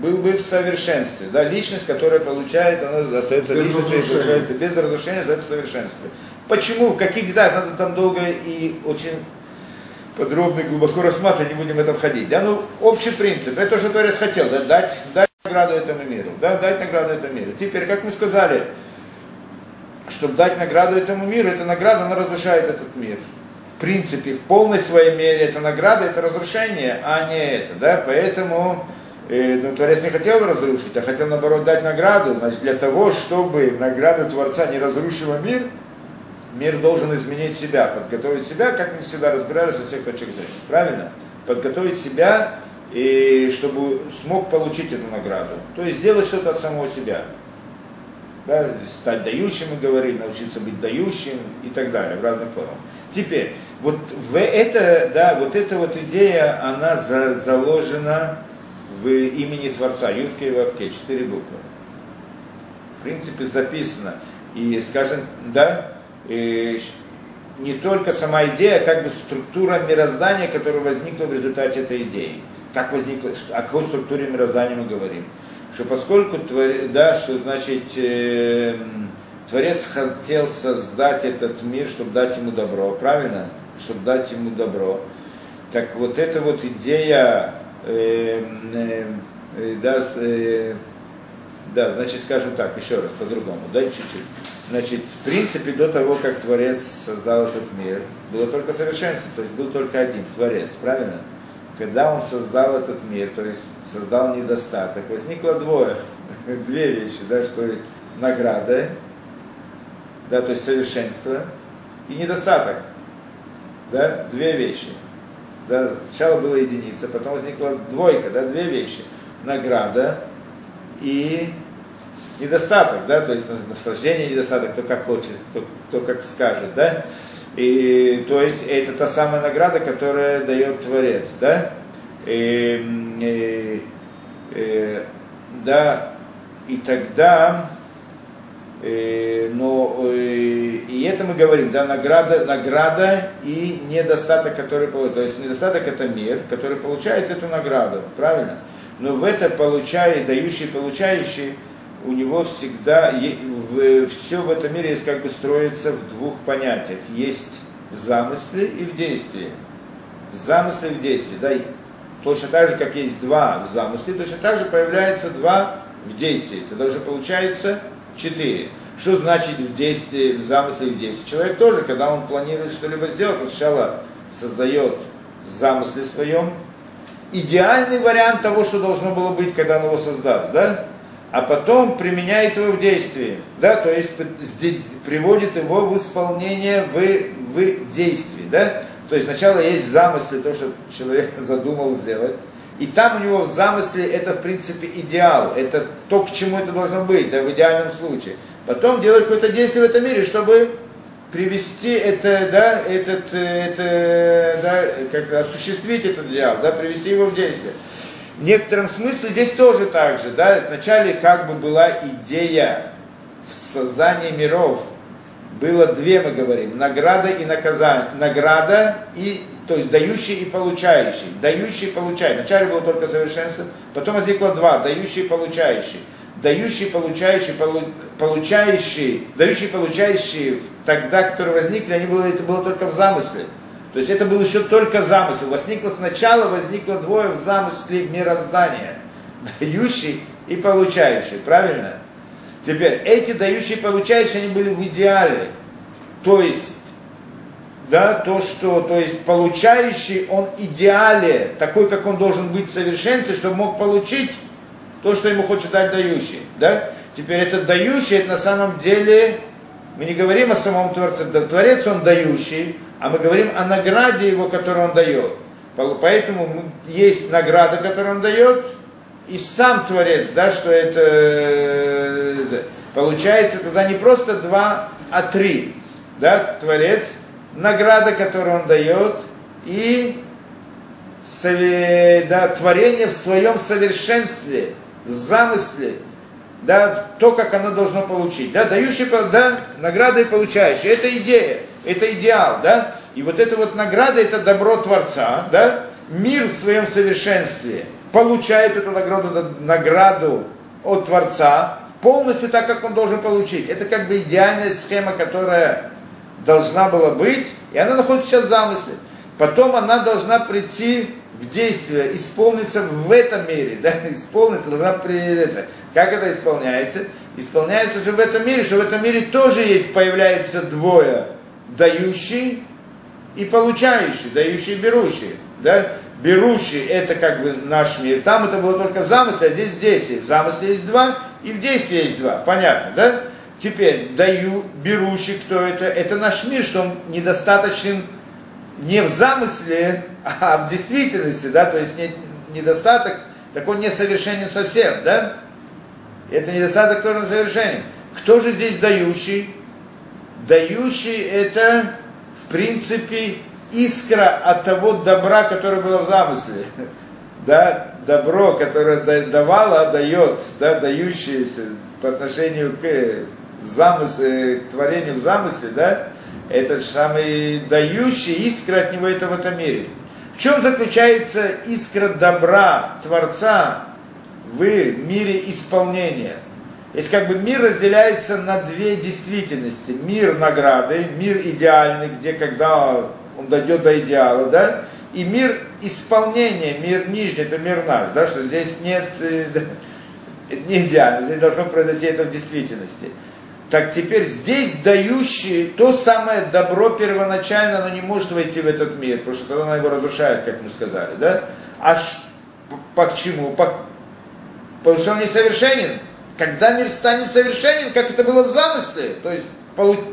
B: был бы в совершенстве. Да, личность, которая получает, она остается без личностью, разрушения. без разрушения остается в совершенстве. Почему? В каких деталях? Надо там долго и очень подробно и глубоко рассматривать, не будем в это входить. Да? Ну, общий принцип, это то, что Творец хотел, да? дать, дать награду этому миру, да? дать награду этому миру. Теперь, как мы сказали, чтобы дать награду этому миру, эта награда, она разрушает этот мир. В принципе, в полной своей мере, эта награда, это разрушение, а не это, да? Поэтому э, ну, Творец не хотел разрушить, а хотел, наоборот, дать награду, значит, для того, чтобы награда Творца не разрушила мир, мир должен изменить себя, подготовить себя, как мы всегда разбирались со всех точек зрения. Правильно? Подготовить себя, и чтобы смог получить эту награду. То есть сделать что-то от самого себя. Да, стать дающим, мы говорили, научиться быть дающим и так далее, в разных формах. Теперь, вот в это, да, вот эта вот идея, она за, заложена в имени Творца, Ютке и Вавке, четыре буквы. В принципе, записано. И, скажем, да, и не только сама идея, а как бы структура мироздания, которая возникла в результате этой идеи. Как возникла, о какой структуре мироздания мы говорим. Что поскольку, да, что значит, э, Творец хотел создать этот мир, чтобы дать ему добро, правильно? Чтобы дать ему добро. Так вот эта вот идея, э, э, э да, э, да, значит, скажем так, еще раз, по-другому, да, чуть-чуть. Значит, в принципе, до того, как Творец создал этот мир, было только совершенство, то есть был только один Творец, правильно? Когда он создал этот мир, то есть создал недостаток, возникло двое, две вещи, да, что награда, да, то есть совершенство, и недостаток, да, две вещи. Да, сначала была единица, потом возникла двойка, да, две вещи. Награда и недостаток, да, то есть наслаждение недостаток, кто как хочет, кто, кто как скажет, да. И, то есть это та самая награда, которая дает Творец, да. И, и, и, да, и тогда, и, но, и, и это мы говорим, да, награда, награда и недостаток, который получает. То есть недостаток это мир, который получает эту награду, правильно? Но в это получая, дающий, получающий, у него всегда, все в этом мире есть как бы строится в двух понятиях. Есть в замысле и в действии. В замысле и в действии. Да, точно так же, как есть два в замысле, точно так же появляется два в действии. Тогда уже получается четыре. Что значит в действии, в замысле и в действии? Человек тоже, когда он планирует что-либо сделать, он сначала создает в замысле своем идеальный вариант того, что должно было быть, когда он его создаст, да? А потом применяет его в действии, да, то есть приводит его в исполнение в, в действии, да, то есть сначала есть замыслы, то, что человек задумал сделать, и там у него в замысле это, в принципе, идеал, это то, к чему это должно быть, да, в идеальном случае. Потом делать какое-то действие в этом мире, чтобы привести это, да, этот, это, да, как осуществить этот идеал, да, привести его в действие. В некотором смысле здесь тоже так же, да, вначале как бы была идея в создании миров, было две, мы говорим, награда и наказание, награда и, то есть дающий и получающий, дающий и получающий. Вначале было только совершенство, потом возникло два, дающий и получающий. Дающий, получающий, полу, получающий, дающий, получающий, тогда, которые возникли, они было, это было только в замысле. То есть это был еще только замысел. Возникло сначала, возникло двое в замысле мироздания. Дающий и получающий. Правильно? Теперь, эти дающие и получающие, они были в идеале. То есть, да, то, что, то есть получающий, он идеале, такой, как он должен быть в совершенстве, чтобы мог получить то, что ему хочет дать дающий. Да? Теперь этот дающий, это на самом деле, мы не говорим о самом Творце, Творец он дающий, а мы говорим о награде его, которую он дает. Поэтому есть награда, которую он дает, и сам Творец, да, что это э, получается тогда не просто два, а три. Да, Творец, награда, которую он дает, и да, творение в своем совершенстве, в замысле, да, то, как оно должно получить. Да, дающий, да, награда и получающий. Это идея это идеал, да? И вот эта вот награда, это добро Творца, да? Мир в своем совершенстве получает эту награду, награду от Творца полностью так, как он должен получить. Это как бы идеальная схема, которая должна была быть, и она находится сейчас в замысле. потом она должна прийти в действие, исполниться в этом мире, да, исполниться, должна при это. Как это исполняется? Исполняется уже в этом мире, что в этом мире тоже есть, появляется двое, дающий и получающий, дающий и берущий, да, берущий это как бы наш мир, там это было только в замысле, а здесь в действии, в замысле есть два, и в действии есть два, понятно, да? Теперь, даю, берущий, кто это? Это наш мир, что он недостаточен не в замысле, а в действительности, да, то есть не, недостаток, так он несовершенен совсем, да? Это недостаток, который на совершенен. Кто же здесь дающий? Дающий это, в принципе, искра от того добра, которое было в замысле. Да, добро, которое давало, дает, да, дающееся по отношению к замысле, к творению в замысле, да, этот самый дающий искра от него это в этом мире. В чем заключается искра добра Творца в мире исполнения? Есть как бы мир разделяется на две действительности. Мир награды, мир идеальный, где когда он дойдет до идеала, да, и мир исполнения, мир нижний, это мир наш, да, что здесь нет, э, не идеально, здесь должно произойти это в действительности. Так теперь здесь дающий то самое добро первоначально, оно не может войти в этот мир, потому что тогда оно его разрушает, как мы сказали, да? А ш, по, по чему? По, потому что он несовершенен. Когда мир станет совершенен, как это было в замысле, то есть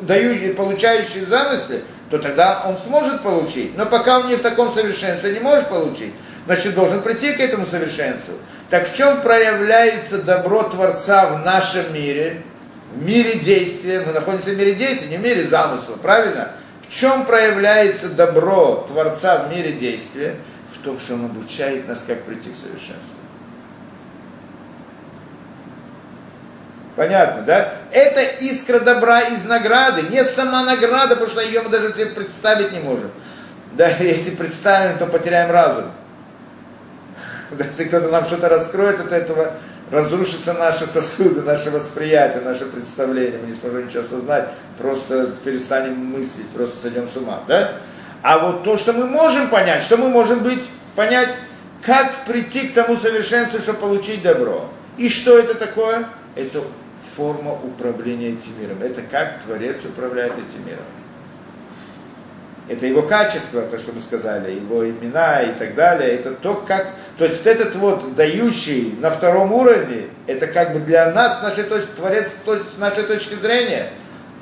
B: дающий, получающий замысле, то тогда он сможет получить. Но пока он не в таком совершенстве не может получить, значит должен прийти к этому совершенству. Так в чем проявляется добро Творца в нашем мире? в мире действия, мы находимся в мире действия, не в мире замысла, правильно? В чем проявляется добро Творца в мире действия? В том, что Он обучает нас, как прийти к совершенству. Понятно, да? Это искра добра из награды, не сама награда, потому что ее мы даже себе представить не можем. Да, если представим, то потеряем разум. Если кто-то нам что-то раскроет от этого, разрушатся наши сосуды, наше восприятие, наше представление, мы не сможем ничего осознать, просто перестанем мыслить, просто сойдем с ума. Да? А вот то, что мы можем понять, что мы можем быть, понять, как прийти к тому совершенству, чтобы получить добро. И что это такое? Это форма управления этим миром. Это как Творец управляет этим миром. Это его качество, то, что мы сказали, его имена и так далее. Это то, как... То есть вот этот вот дающий на втором уровне, это как бы для нас, нашей точки, Творец с нашей точки зрения.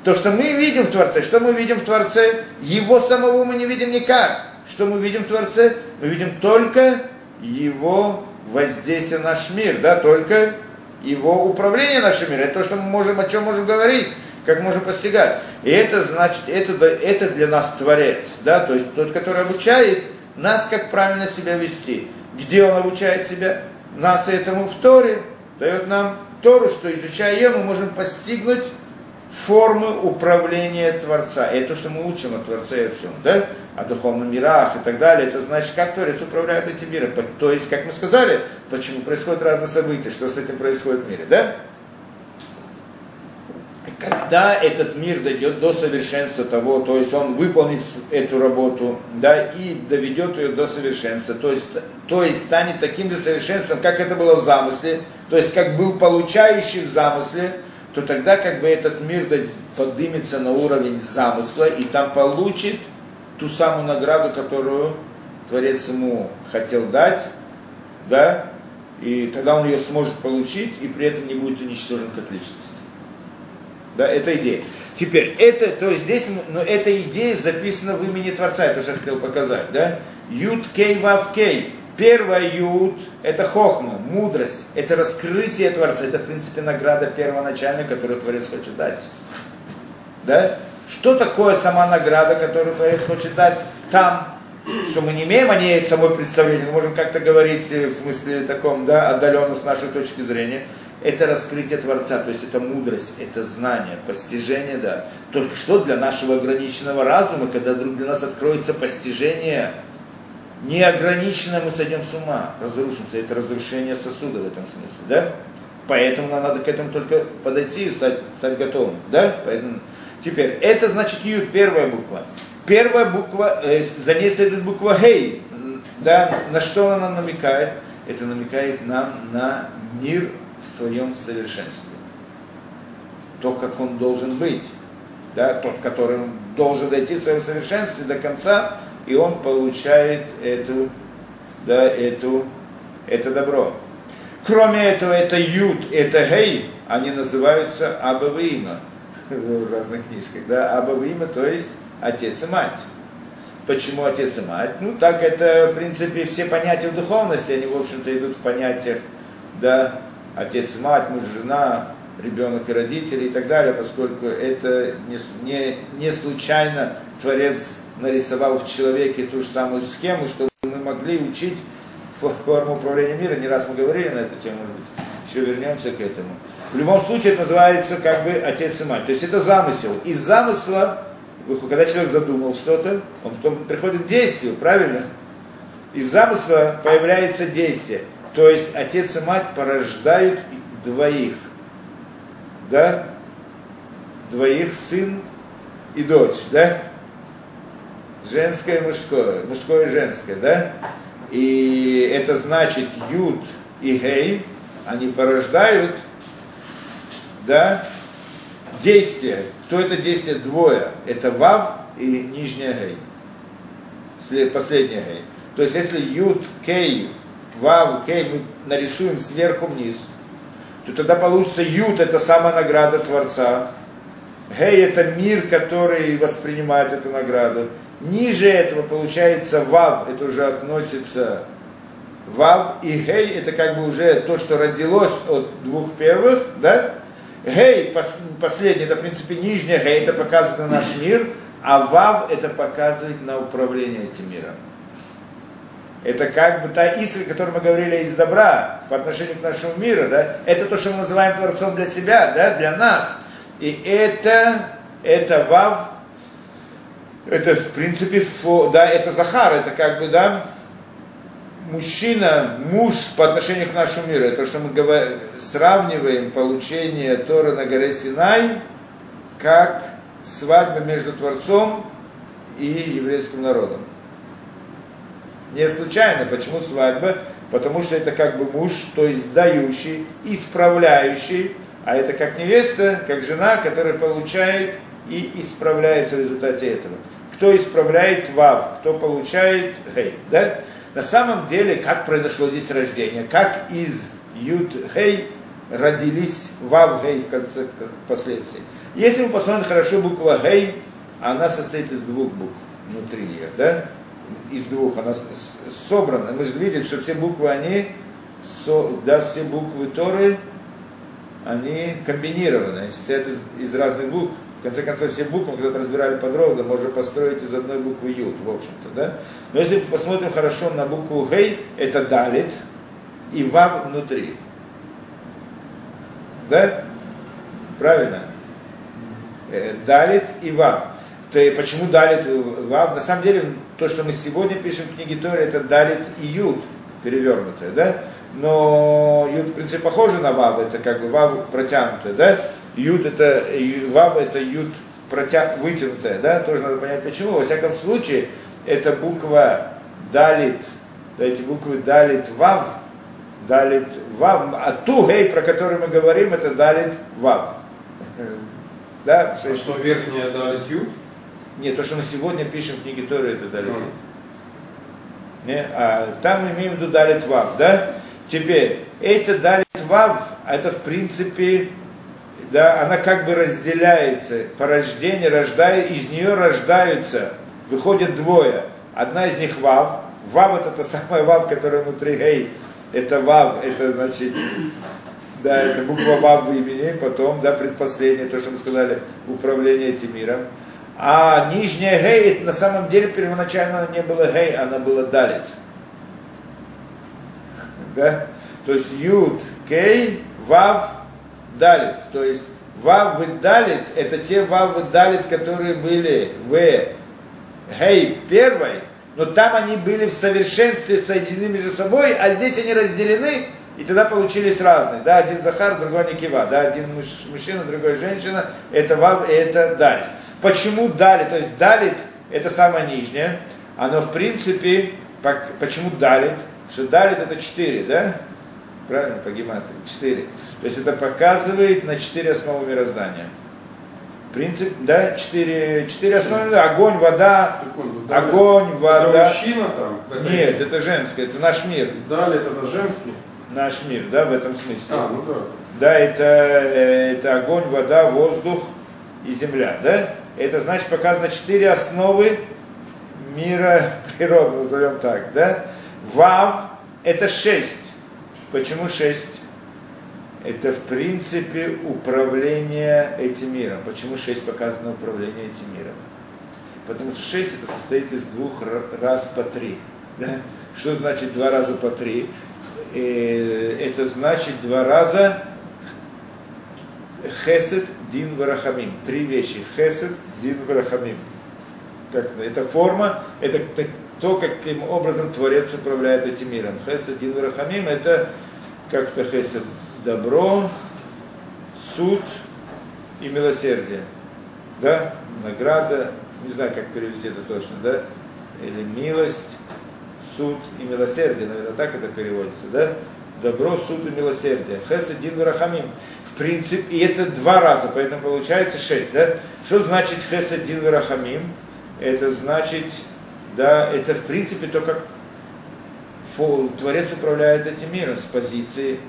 B: То, что мы видим в Творце, что мы видим в Творце, его самого мы не видим никак. Что мы видим в Творце? Мы видим только его воздействие на наш мир, да, только его управление нашим миром. Это то, что мы можем, о чем можем говорить как можем постигать. И это значит, это, это для нас Творец, да, то есть тот, который обучает нас, как правильно себя вести. Где он обучает себя? Нас этому в Торе, дает нам Тору, что изучая ее, мы можем постигнуть формы управления Творца. Это то, что мы учим от Творца и всем, да? О духовных мирах и так далее. Это значит, как Творец управляет этим миром. То есть, как мы сказали, почему происходят разные события, что с этим происходит в мире, да? когда этот мир дойдет до совершенства того, то есть он выполнит эту работу, да, и доведет ее до совершенства, то есть, то есть станет таким же совершенством, как это было в замысле, то есть как был получающий в замысле, то тогда как бы этот мир поднимется на уровень замысла и там получит ту самую награду, которую Творец ему хотел дать, да, и тогда он ее сможет получить и при этом не будет уничтожен как личность. Да, это идея. Теперь, это, то есть здесь, но эта идея записана в имени Творца, я хотел показать, да? Юд кей вав кей. Первая юд – это хохма, мудрость, это раскрытие Творца, это, в принципе, награда первоначальная, которую Творец хочет дать. Да? Что такое сама награда, которую Творец хочет дать там, что мы не имеем о ней самой представления, мы можем как-то говорить в смысле таком, да, отдаленно с нашей точки зрения – это раскрытие Творца, то есть это мудрость, это знание, постижение, да. Только что для нашего ограниченного разума, когда вдруг для нас откроется постижение неограниченное, мы сойдем с ума, разрушимся. Это разрушение сосуда в этом смысле, да? Поэтому нам надо к этому только подойти и стать, стать готовым, да? Поэтому... Теперь, это значит Юд, первая буква. первая буква, э, за ней следует буква Гей. Да, на что она намекает? Это намекает нам на мир в своем совершенстве. То, как он должен быть. Да, тот, который должен дойти в своем совершенстве до конца, и он получает эту, да, эту, это добро. Кроме этого, это Юд, это Гей, они называются Абавима в разных книжках. Да? Абавима, то есть отец и мать. Почему отец и мать? Ну, так это, в принципе, все понятия в духовности, они, в общем-то, идут в понятиях, да, отец и мать, муж, жена, ребенок и родители и так далее, поскольку это не, не, не случайно Творец нарисовал в человеке ту же самую схему, чтобы мы могли учить форму управления мира. Не раз мы говорили на эту тему, может быть, еще вернемся к этому. В любом случае это называется как бы отец и мать. То есть это замысел. Из замысла, когда человек задумал что-то, он потом приходит к действию, правильно? Из замысла появляется действие. То есть отец и мать порождают двоих. Да? Двоих сын и дочь, да? Женское и мужское, мужское и женское, да? И это значит Юд и Гей, они порождают, да, действие. Кто это действие? Двое. Это Вав и нижняя Гей. Последняя Гей. То есть если Юд, Кей, Вав, Кей мы нарисуем сверху вниз, то тогда получится Юд это самая награда Творца. Гей это мир, который воспринимает эту награду. Ниже этого получается вав, это уже относится вав, и гей, это как бы уже то, что родилось от двух первых, да? Гей, пос, последний, это в принципе нижняя гей, это показывает на наш мир, а вав это показывает на управление этим миром. Это как бы та искра, о которой мы говорили из добра по отношению к нашему миру, да? Это то, что мы называем Творцом для себя, да, для нас. И это, это вав, это, в принципе, фо, да, это Захар, это как бы, да, мужчина, муж по отношению к нашему миру. Это то, что мы говорим, сравниваем получение Тора на горе Синай, как свадьба между Творцом и еврейским народом. Не случайно. Почему свадьба? Потому что это как бы муж, то есть дающий, исправляющий, а это как невеста, как жена, которая получает и исправляется в результате этого кто исправляет вав, кто получает хей. Да? На самом деле, как произошло здесь рождение, как из ют хей родились вав гей в конце последствий. Если мы посмотрим хорошо буква гей, она состоит из двух букв внутри нее, да? Из двух, она собрана. Мы же видим, что все буквы, они, да, все буквы Торы, они комбинированы, состоят из, из разных букв. В конце концов, все буквы, когда разбирали подробно, можно построить из одной буквы Юд, в общем-то, да? Но если посмотрим хорошо на букву Гей, это Далит и Вав внутри. Да? Правильно? Э, далит и Вав. То есть, почему Далит и Вав? На самом деле, то, что мы сегодня пишем в книге Тори, это Далит и Юд, перевернутое, да? Но Юд, в принципе, похоже на Вав, это как бы Вав протянутое, да? Юд это, вав это юд протя... вытянутая, да, тоже надо понять почему. Во всяком случае, это буква далит, да, эти буквы далит вав, далит вав, а ту гей, про который мы говорим, это далит вав.
A: Да, а что верхняя далит ю?
B: Нет, то, что мы сегодня пишем в книге Торы, это далит ю. Не? А там мы имеем в виду далит вав, да? Теперь, это далит вав, это в принципе да, она как бы разделяется, по рождению, рождая, из нее рождаются, выходят двое. Одна из них Вав. Вав это та самая Вав, которая внутри Гей. Это Вав, это значит, да, это буква Вав в имени, потом, да, предпоследнее, то, что мы сказали, управление этим миром. А нижняя Гей, на самом деле первоначально она не была Гей, она была Далит. Да? То есть Юд, Кей, Вав, далит. То есть вав и далит, это те вав и далит, которые были в гей первой, но там они были в совершенстве соединены между собой, а здесь они разделены, и тогда получились разные. Да, один Захар, другой Никива, да, один мужчина, другой женщина, это вав это далит. Почему далит? То есть далит это самое нижнее, оно в принципе, почему далит? Что далит это 4, да? Правильно, по гематрии, 4. То есть это показывает на 4 основы мироздания. Принцип, да, 4, 4 основы, огонь, вода,
A: Секунду. Далее.
B: огонь,
A: Это
B: вода.
A: мужчина там? в этой-
B: Нет, это женское, это наш мир.
A: Далее это женский?
B: Наш мир, да, в этом смысле.
A: А, ну да.
B: Да, это, это огонь, вода, воздух и земля, да? Это значит показано четыре основы мира природы, назовем так, да? Вав – это шесть. Почему шесть? Это, в принципе, управление этим миром. Почему шесть показано управление этим миром? Потому что шесть это состоит из двух раз по три. Да? Что значит два раза по три? Э, Это значит два раза Хесед, Дин, Варахамим. Три вещи. Хесед, Дин, Варахамим. Как это? форма, это то, каким образом Творец управляет этим миром. Хесед, Дин, Варахамим это как-то Хесед добро, суд и милосердие. Да? Награда, не знаю, как перевести это точно, да? Или милость, суд и милосердие, наверное, так это переводится, да? Добро, суд и милосердие. Хесед, Дин, Варахамим. В принципе, и это два раза, поэтому получается шесть, да? Что значит Хесед, Дин, Варахамим? Это значит, да, это в принципе то, как Творец управляет этим миром с позиции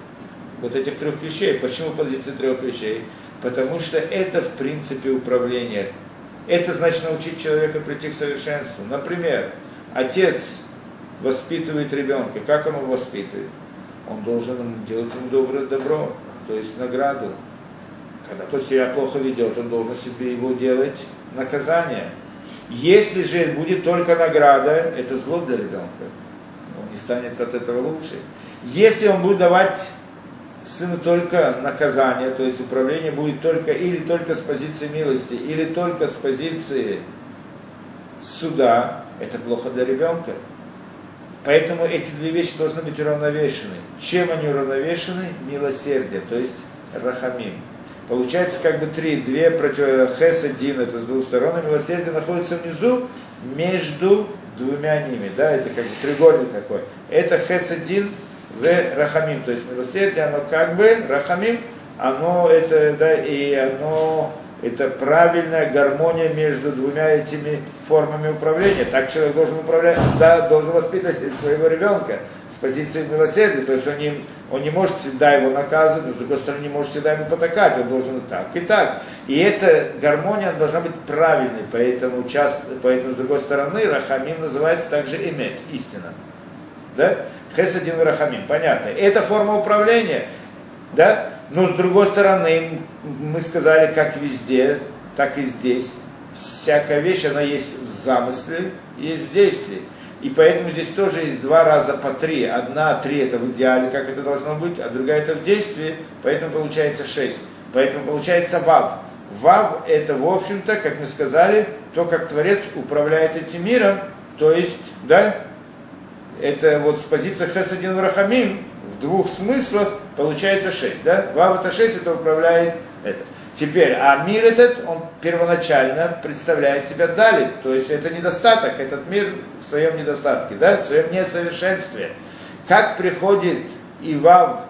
B: вот этих трех вещей. Почему позиции трех вещей? Потому что это в принципе управление. Это значит научить человека прийти к совершенству. Например, отец воспитывает ребенка. Как он его воспитывает? Он должен делать ему доброе добро, то есть награду. Когда тот себя плохо ведет, он должен себе его делать наказание. Если же будет только награда, это зло для ребенка. Он не станет от этого лучше. Если он будет давать сыну только наказание, то есть управление будет только или только с позиции милости, или только с позиции суда, это плохо для ребенка. Поэтому эти две вещи должны быть уравновешены. Чем они уравновешены? Милосердие, то есть рахамим. Получается как бы три, две против хес один, это с двух сторон, а милосердие находится внизу между двумя ними, да, это как бы треугольник такой. Это хес один в рахамим, то есть милосердие, оно как бы рахамим, оно это, да, и оно это правильная гармония между двумя этими формами управления. Так человек должен управлять, да, должен воспитывать своего ребенка с позиции милосердия. То есть он не, он не может всегда его наказывать, но с другой стороны не может всегда ему потакать, он должен и так, и так. И эта гармония должна быть правильной, поэтому, часто, поэтому с другой стороны Рахамим называется также имет, истина. Да? Хесадин и Рахамим, понятно. Это форма управления, да? Но с другой стороны, мы сказали, как везде, так и здесь. Всякая вещь, она есть в замысле, есть в действии. И поэтому здесь тоже есть два раза по три. Одна, три это в идеале, как это должно быть, а другая это в действии, поэтому получается шесть. Поэтому получается вав. Вав это, в общем-то, как мы сказали, то, как Творец управляет этим миром, то есть, да, это вот с позиции Хесадин Рахамим, в двух смыслах получается 6. Да? Вав это 6, это управляет это. Теперь, а мир этот, он первоначально представляет себя дали. То есть это недостаток, этот мир в своем недостатке, да? в своем несовершенстве. Как приходит и Вав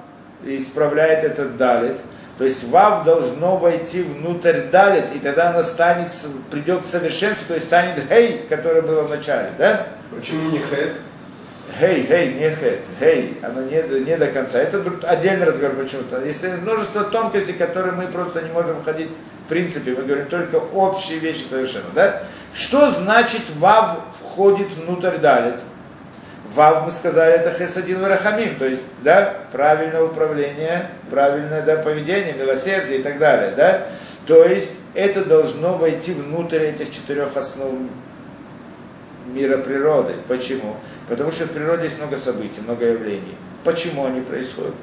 B: и исправляет этот далит, то есть Вав должно войти внутрь далит, и тогда она станет, придет к совершенству, то есть станет Хей, которое было в начале. Да?
A: Почему не хет?
B: Хей, хей, не хет, хей, оно не, не до конца. Это отдельный разговор почему-то. Если множество тонкостей, которые мы просто не можем ходить в принципе, мы говорим только общие вещи совершенно, да? Что значит вав входит внутрь далит? Вав, мы сказали, это хесадин варахамим, то есть, да, правильное управление, правильное, да, поведение, милосердие и так далее, да? То есть, это должно войти внутрь этих четырех основ мира природы. Почему? Потому что в природе есть много событий, много явлений. Почему они происходят?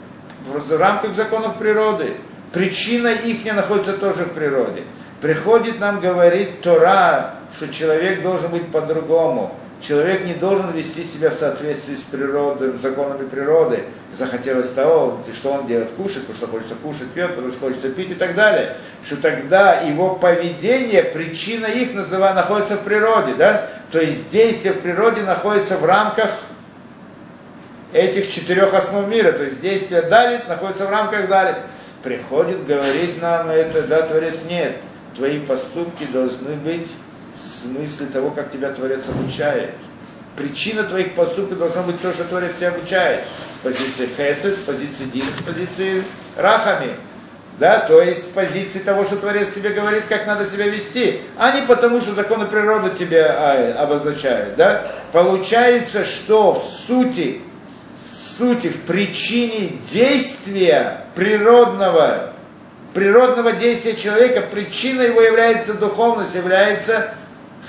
B: В рамках законов природы. Причина их не находится тоже в природе. Приходит нам говорить Тора, что человек должен быть по-другому. Человек не должен вести себя в соответствии с природой, законами природы. Захотелось того, что он делает, кушает, потому что хочется кушать, пьет, потому что хочется пить и так далее. Что тогда его поведение, причина их называя, находится в природе. Да? То есть действие в природе находится в рамках этих четырех основ мира. То есть действие Далит находится в рамках Далит. Приходит, говорит нам это, да, Творец, нет. Твои поступки должны быть смысле того, как тебя Творец обучает. Причина твоих поступков должна быть то, что Творец тебя обучает. С позиции Хесед, с позиции Дин, с позиции Рахами. Да, то есть с позиции того, что Творец тебе говорит, как надо себя вести, а не потому, что законы природы тебе а, обозначают. Да? Получается, что в сути, в сути, в причине действия природного, природного действия человека, причина его является духовность, является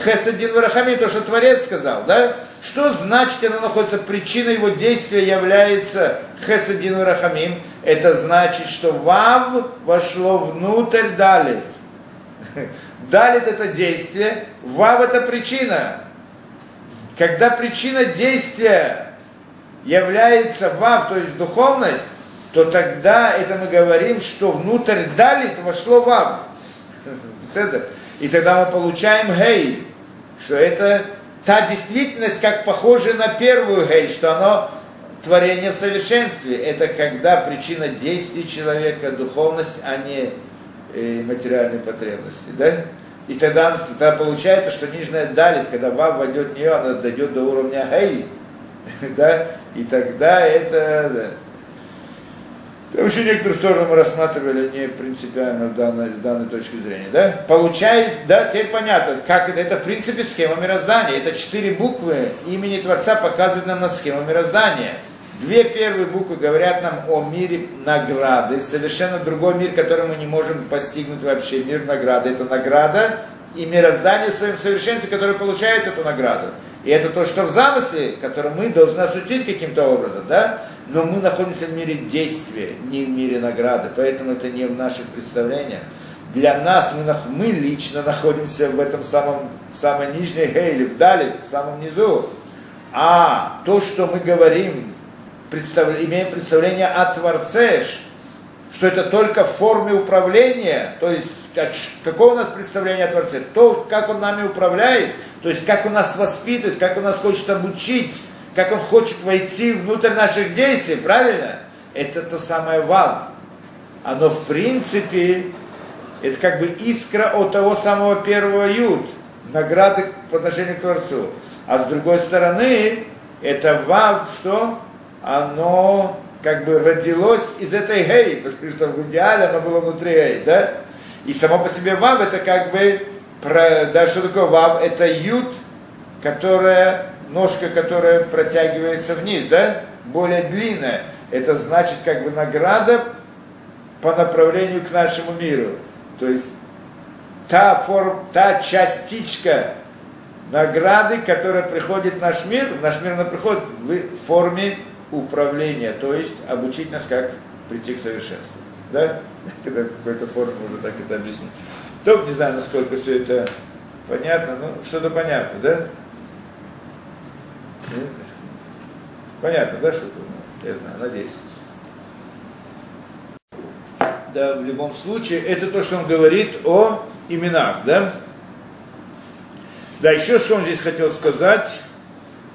B: Хесадин Варахамим, то, что Творец сказал, да? Что значит, она находится, причина его действия является Хесадин Варахамим? Это значит, что Вав вошло внутрь Далит. Далит это действие, Вав это причина. Когда причина действия является Вав, то есть духовность, то тогда это мы говорим, что внутрь Далит вошло Вав. И тогда мы получаем Гей что это та действительность, как похожа на первую гей, что оно творение в совершенстве. Это когда причина действий человека, духовность, а не э, материальные потребности. Да? И тогда, тогда получается, что нижняя далит, когда вав войдет в нее, она дойдет до уровня гей. Да? И тогда это... Вообще некоторые стороны мы рассматривали не принципиально в данной, в данной точке зрения. Да? Получает, да, теперь понятно, как это, это в принципе схема мироздания. Это четыре буквы имени Творца показывают нам на схему мироздания. Две первые буквы говорят нам о мире награды, совершенно другой мир, который мы не можем постигнуть вообще, мир награды. Это награда и мироздание в своем совершенстве, которое получает эту награду. И это то, что в замысле, которое мы должны осуществить каким-то образом, да? Но мы находимся в мире действия, не в мире награды, поэтому это не в наших представлениях. Для нас, мы, мы лично находимся в этом самом, самой нижней гейле, в дали, в самом низу. А то, что мы говорим, представ, имеем представление о Творце, что это только в форме управления, то есть какое у нас представление о Творце? То, как Он нами управляет, то есть как Он нас воспитывает, как Он нас хочет обучить, как Он хочет войти внутрь наших действий, правильно? Это то самое вал. Оно в принципе, это как бы искра от того самого первого юд, награды по отношению к Творцу. А с другой стороны, это вав, что? Оно как бы родилось из этой гей, потому что в идеале оно было внутри гей, да? И само по себе вав это как бы, про, да, что такое вав? Это ют, которая, ножка, которая протягивается вниз, да? Более длинная. Это значит как бы награда по направлению к нашему миру. То есть та, форм, та частичка награды, которая приходит в наш мир, в наш мир она приходит в форме управления, то есть обучить нас, как прийти к совершенству. Да? Когда в какой-то форме можно так это объяснить. То, не знаю, насколько все это понятно, но что-то понятно, да? Понятно, да, что это? Я знаю, надеюсь. Да, в любом случае, это то, что он говорит о именах, да? Да, еще что он здесь хотел сказать.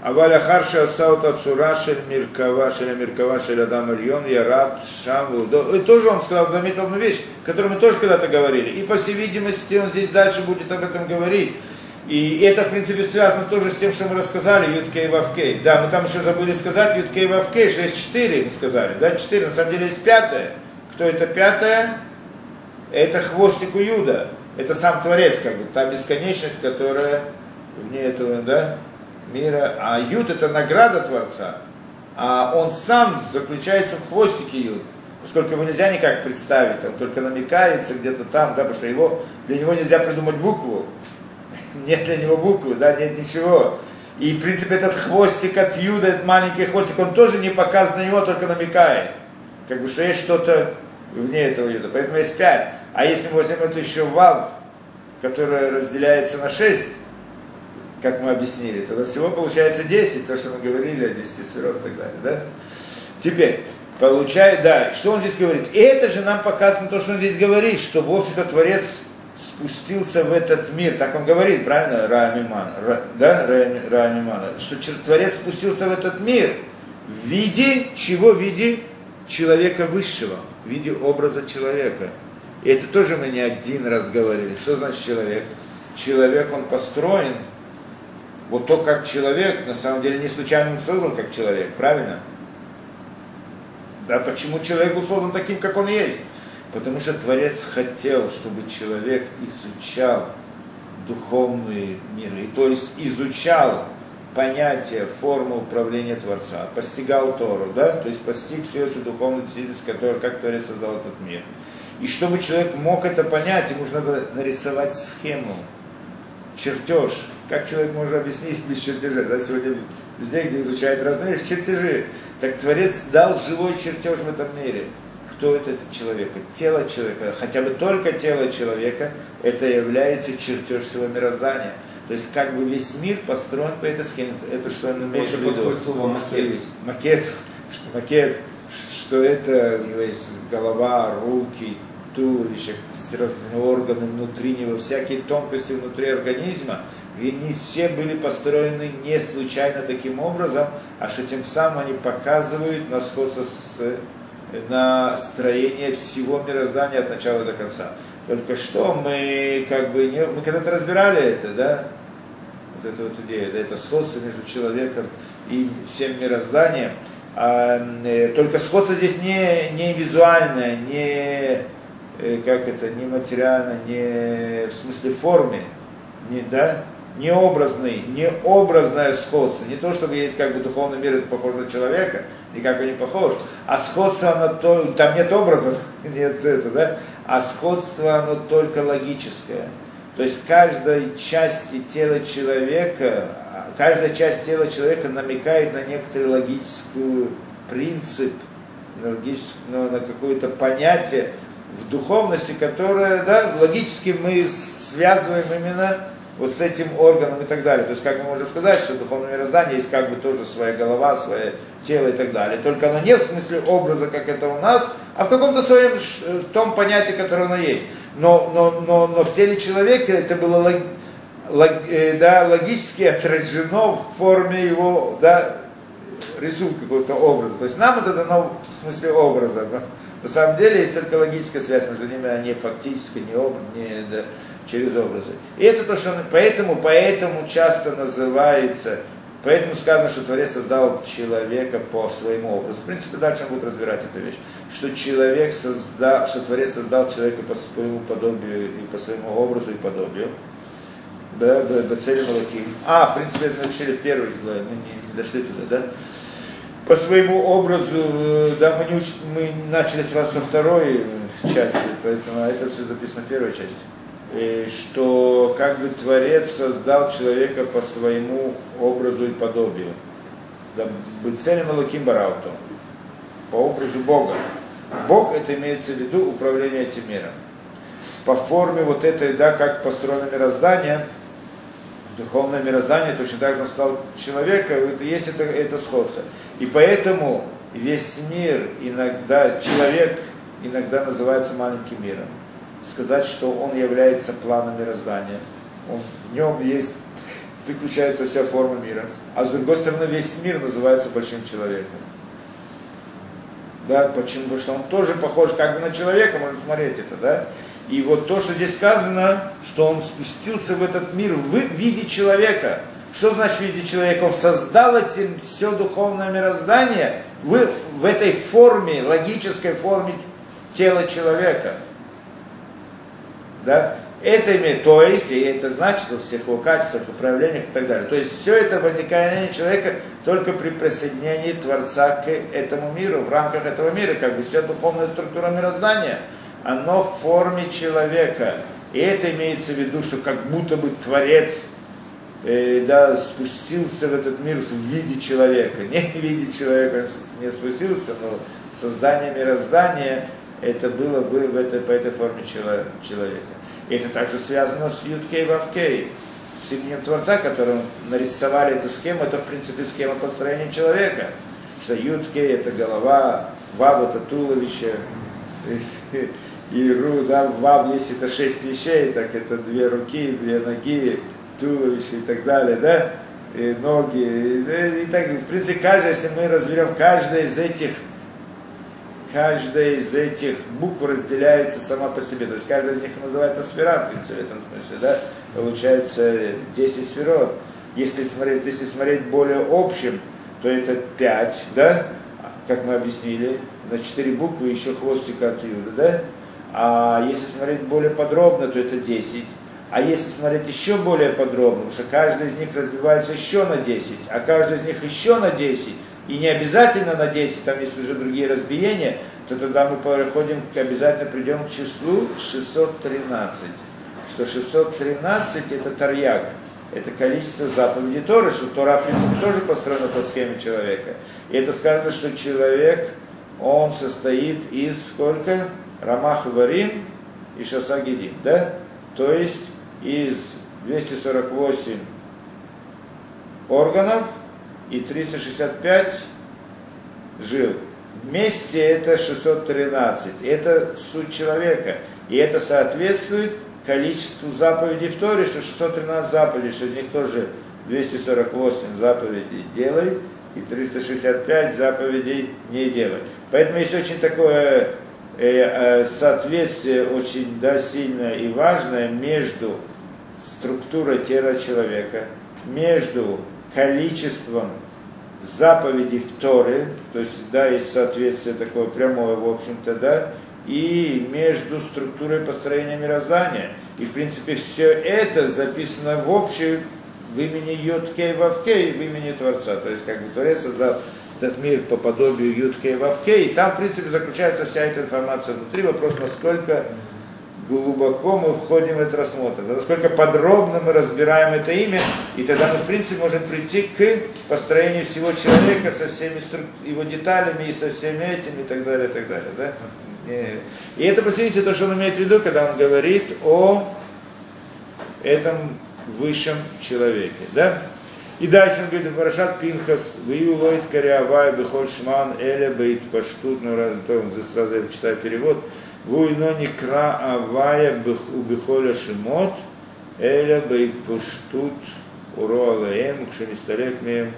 B: Аваля Харша Саут Ацура Миркава Шель Адам Ильон Ярат Шам И тоже он сказал, заметил одну вещь, которую мы тоже когда-то говорили. И по всей видимости он здесь дальше будет об этом говорить. И это, в принципе, связано тоже с тем, что мы рассказали, Юткей Вавкей. Да, мы там еще забыли сказать Юткей Вавкей, что есть четыре, мы сказали. Да, четыре, на самом деле есть пятое. Кто это пятое? Это хвостик у Юда. Это сам Творец, как бы, та бесконечность, которая вне этого, да, мира, а Юд это награда Творца, а он сам заключается в хвостике Юд, поскольку его нельзя никак представить, он только намекается где-то там, да, потому что его, для него нельзя придумать букву, нет для него буквы, да, нет ничего. И, в принципе, этот хвостик от Юда, этот маленький хвостик, он тоже не показан на него, только намекает. Как бы, что есть что-то вне этого Юда. Поэтому есть пять. А если мы возьмем это еще вав, которая разделяется на шесть, как мы объяснили, тогда всего получается 10, то, что мы говорили о 10 сферот и так далее, да? Теперь, получает, да, что он здесь говорит? И это же нам показано то, что он здесь говорит, что, в общем-то, Творец спустился в этот мир, так он говорит, правильно, Раамиман, Ра, да, Раамиман, что Творец спустился в этот мир в виде чего? В виде человека высшего, в виде образа человека. И это тоже мы не один раз говорили. Что значит человек? Человек, он построен, вот то, как человек, на самом деле не случайно он создан как человек, правильно? Да, почему человек был создан таким, как он есть? Потому что Творец хотел, чтобы человек изучал духовные миры, то есть изучал понятие, форму управления Творца, постигал Тору, да, то есть постиг всю эту духовную действительность, которая, как Творец создал этот мир. И чтобы человек мог это понять, ему надо нарисовать схему, чертеж. Как человек может объяснить без чертежа? Да, сегодня везде, где изучают разные чертежи. Так Творец дал живой чертеж в этом мире. Кто это этот человек? Тело человека, хотя бы только тело человека, это является чертеж всего мироздания. То есть как бы весь мир построен по этой схеме. Это что он имеет в виду?
A: слово макет.
B: Макет, что макет, что это у него есть голова, руки, туловище, разные органы внутри него, всякие тонкости внутри организма, и они все были построены не случайно таким образом, а что тем самым они показывают на сходство с на строение всего мироздания от начала до конца. Только что мы как бы не, мы когда-то разбирали это, да, вот эту вот идею, да, это сходство между человеком и всем мирозданием. А, э, только сходство здесь не, не визуальное, не э, как это, не материально, не в смысле формы, не, да, не образный, не образное сходство. Не то, чтобы есть как бы духовный мир, это похоже на человека, никак он не похож. А сходство, оно то, там нет образов, нет это, да, а сходство, оно только логическое. То есть каждой части тела человека, каждая часть тела человека намекает на некоторый логический принцип, на, на, на какое-то понятие в духовности, которое, да, логически мы связываем именно вот с этим органом и так далее. То есть, как мы можем сказать, что духовное мироздание есть как бы тоже своя голова, свое тело и так далее. Только оно не в смысле образа, как это у нас, а в каком-то своем в том понятии, которое оно есть. Но, но, но, но в теле человека это было лог, лог, э, да, логически отражено в форме его да, рисунка, какого-то образа. То есть нам это дано в смысле образа. Но на самом деле есть только логическая связь между ними, а не фактическая, не образ, не, да, через образы. И это то, что поэтому, поэтому часто называется, поэтому сказано, что Творец создал человека по своему образу. В принципе, дальше он будет разбирать эту вещь, что человек создал, что Творец создал человека по своему подобию и по своему образу и подобию. Да, да, цели Малаким. А, в принципе, это учили в первой главе, мы не, не дошли туда, да? По своему образу, э, да, мы, не уч... мы начали сразу со второй части, поэтому это все записано в первой части что как бы Творец создал человека по своему образу и подобию. Да, Бецелем Алаким Барауто. По образу Бога. Бог это имеется в виду управление этим миром. По форме вот этой, да, как построено мироздание, духовное мироздание, точно так же он стал человека, это есть это, это сходство. И поэтому весь мир иногда, человек иногда называется маленьким миром сказать, что он является планом мироздания. Он, в нем есть, заключается вся форма мира. А с другой стороны, весь мир называется большим человеком. Да, почему? Потому что он тоже похож как бы на человека, можно смотреть это, да? И вот то, что здесь сказано, что он спустился в этот мир в виде человека. Что значит в виде человека? Он создал этим все духовное мироздание в, в этой форме, логической форме тела человека да, это имеет, то есть, и это значит во всех его качествах, управлениях и так далее. То есть все это возникновение человека только при присоединении Творца к этому миру, в рамках этого мира, как бы вся духовная структура мироздания, оно в форме человека. И это имеется в виду, что как будто бы Творец э, да, спустился в этот мир в виде человека. Не в виде человека не спустился, но создание мироздания это было бы в этой, по этой форме человека. И это также связано с Юткей Вавкей, с именем Творца, которым нарисовали эту схему, это в принципе схема построения человека. Что Ютке это голова, Вав это туловище, и Ру, да, Вав, если это шесть вещей, так это две руки, две ноги, туловище и так далее, да, и ноги, и, и так, в принципе, каждый, если мы разберем, каждая из этих каждая из этих букв разделяется сама по себе. То есть каждая из них называется сфера, в принципе, в этом смысле, да? Получается 10 сферот. Если смотреть, если смотреть более общим, то это 5, да? Как мы объяснили, на 4 буквы еще хвостик от Юда, да? А если смотреть более подробно, то это 10. А если смотреть еще более подробно, потому что каждый из них разбивается еще на 10, а каждый из них еще на 10, и не обязательно на 10, там есть уже другие разбиения, то тогда мы переходим, обязательно придем к числу 613. Что 613 это тарьяк, это количество заповедей Торы, что Тора, в принципе, тоже построена по схеме человека. И это сказано, что человек, он состоит из сколько? Рамах Варим и Шасагидим, да? То есть из 248 органов и 365 жил. Вместе это 613. Это суть человека. И это соответствует количеству заповедей в Торе, что 613 заповедей, что из них тоже 248 заповедей делай и 365 заповедей не делай. Поэтому есть очень такое э, э, соответствие очень да, сильное и важное между структурой тела человека, между количеством заповедей в Торе, то есть, да, есть соответствие такое прямое, в общем-то, да, и между структурой построения мироздания. И, в принципе, все это записано в общем в имени Йоткей Вавкей, в имени Творца. То есть, как бы Творец создал этот мир по подобию Йоткей Вавкей, и там, в принципе, заключается вся эта информация внутри. Вопрос, насколько глубоко мы входим в этот рассмотр, насколько подробно мы разбираем это имя, и тогда мы, в принципе, можем прийти к построению всего человека со всеми его деталями и со всеми этим и так далее, и так далее. Да? И это, по то, что он имеет в виду, когда он говорит о этом высшем человеке. Да? И дальше он говорит, Парашат Пинхас, Вию Лойт Кариавай, Бехоль Шман, Бейт Паштут, ну, то он здесь сразу я читаю перевод, Вуйно Никра Авая Убихоля Шимот, Эля Бейт Паштут, Уро Алаем, Кшемисталек Мем,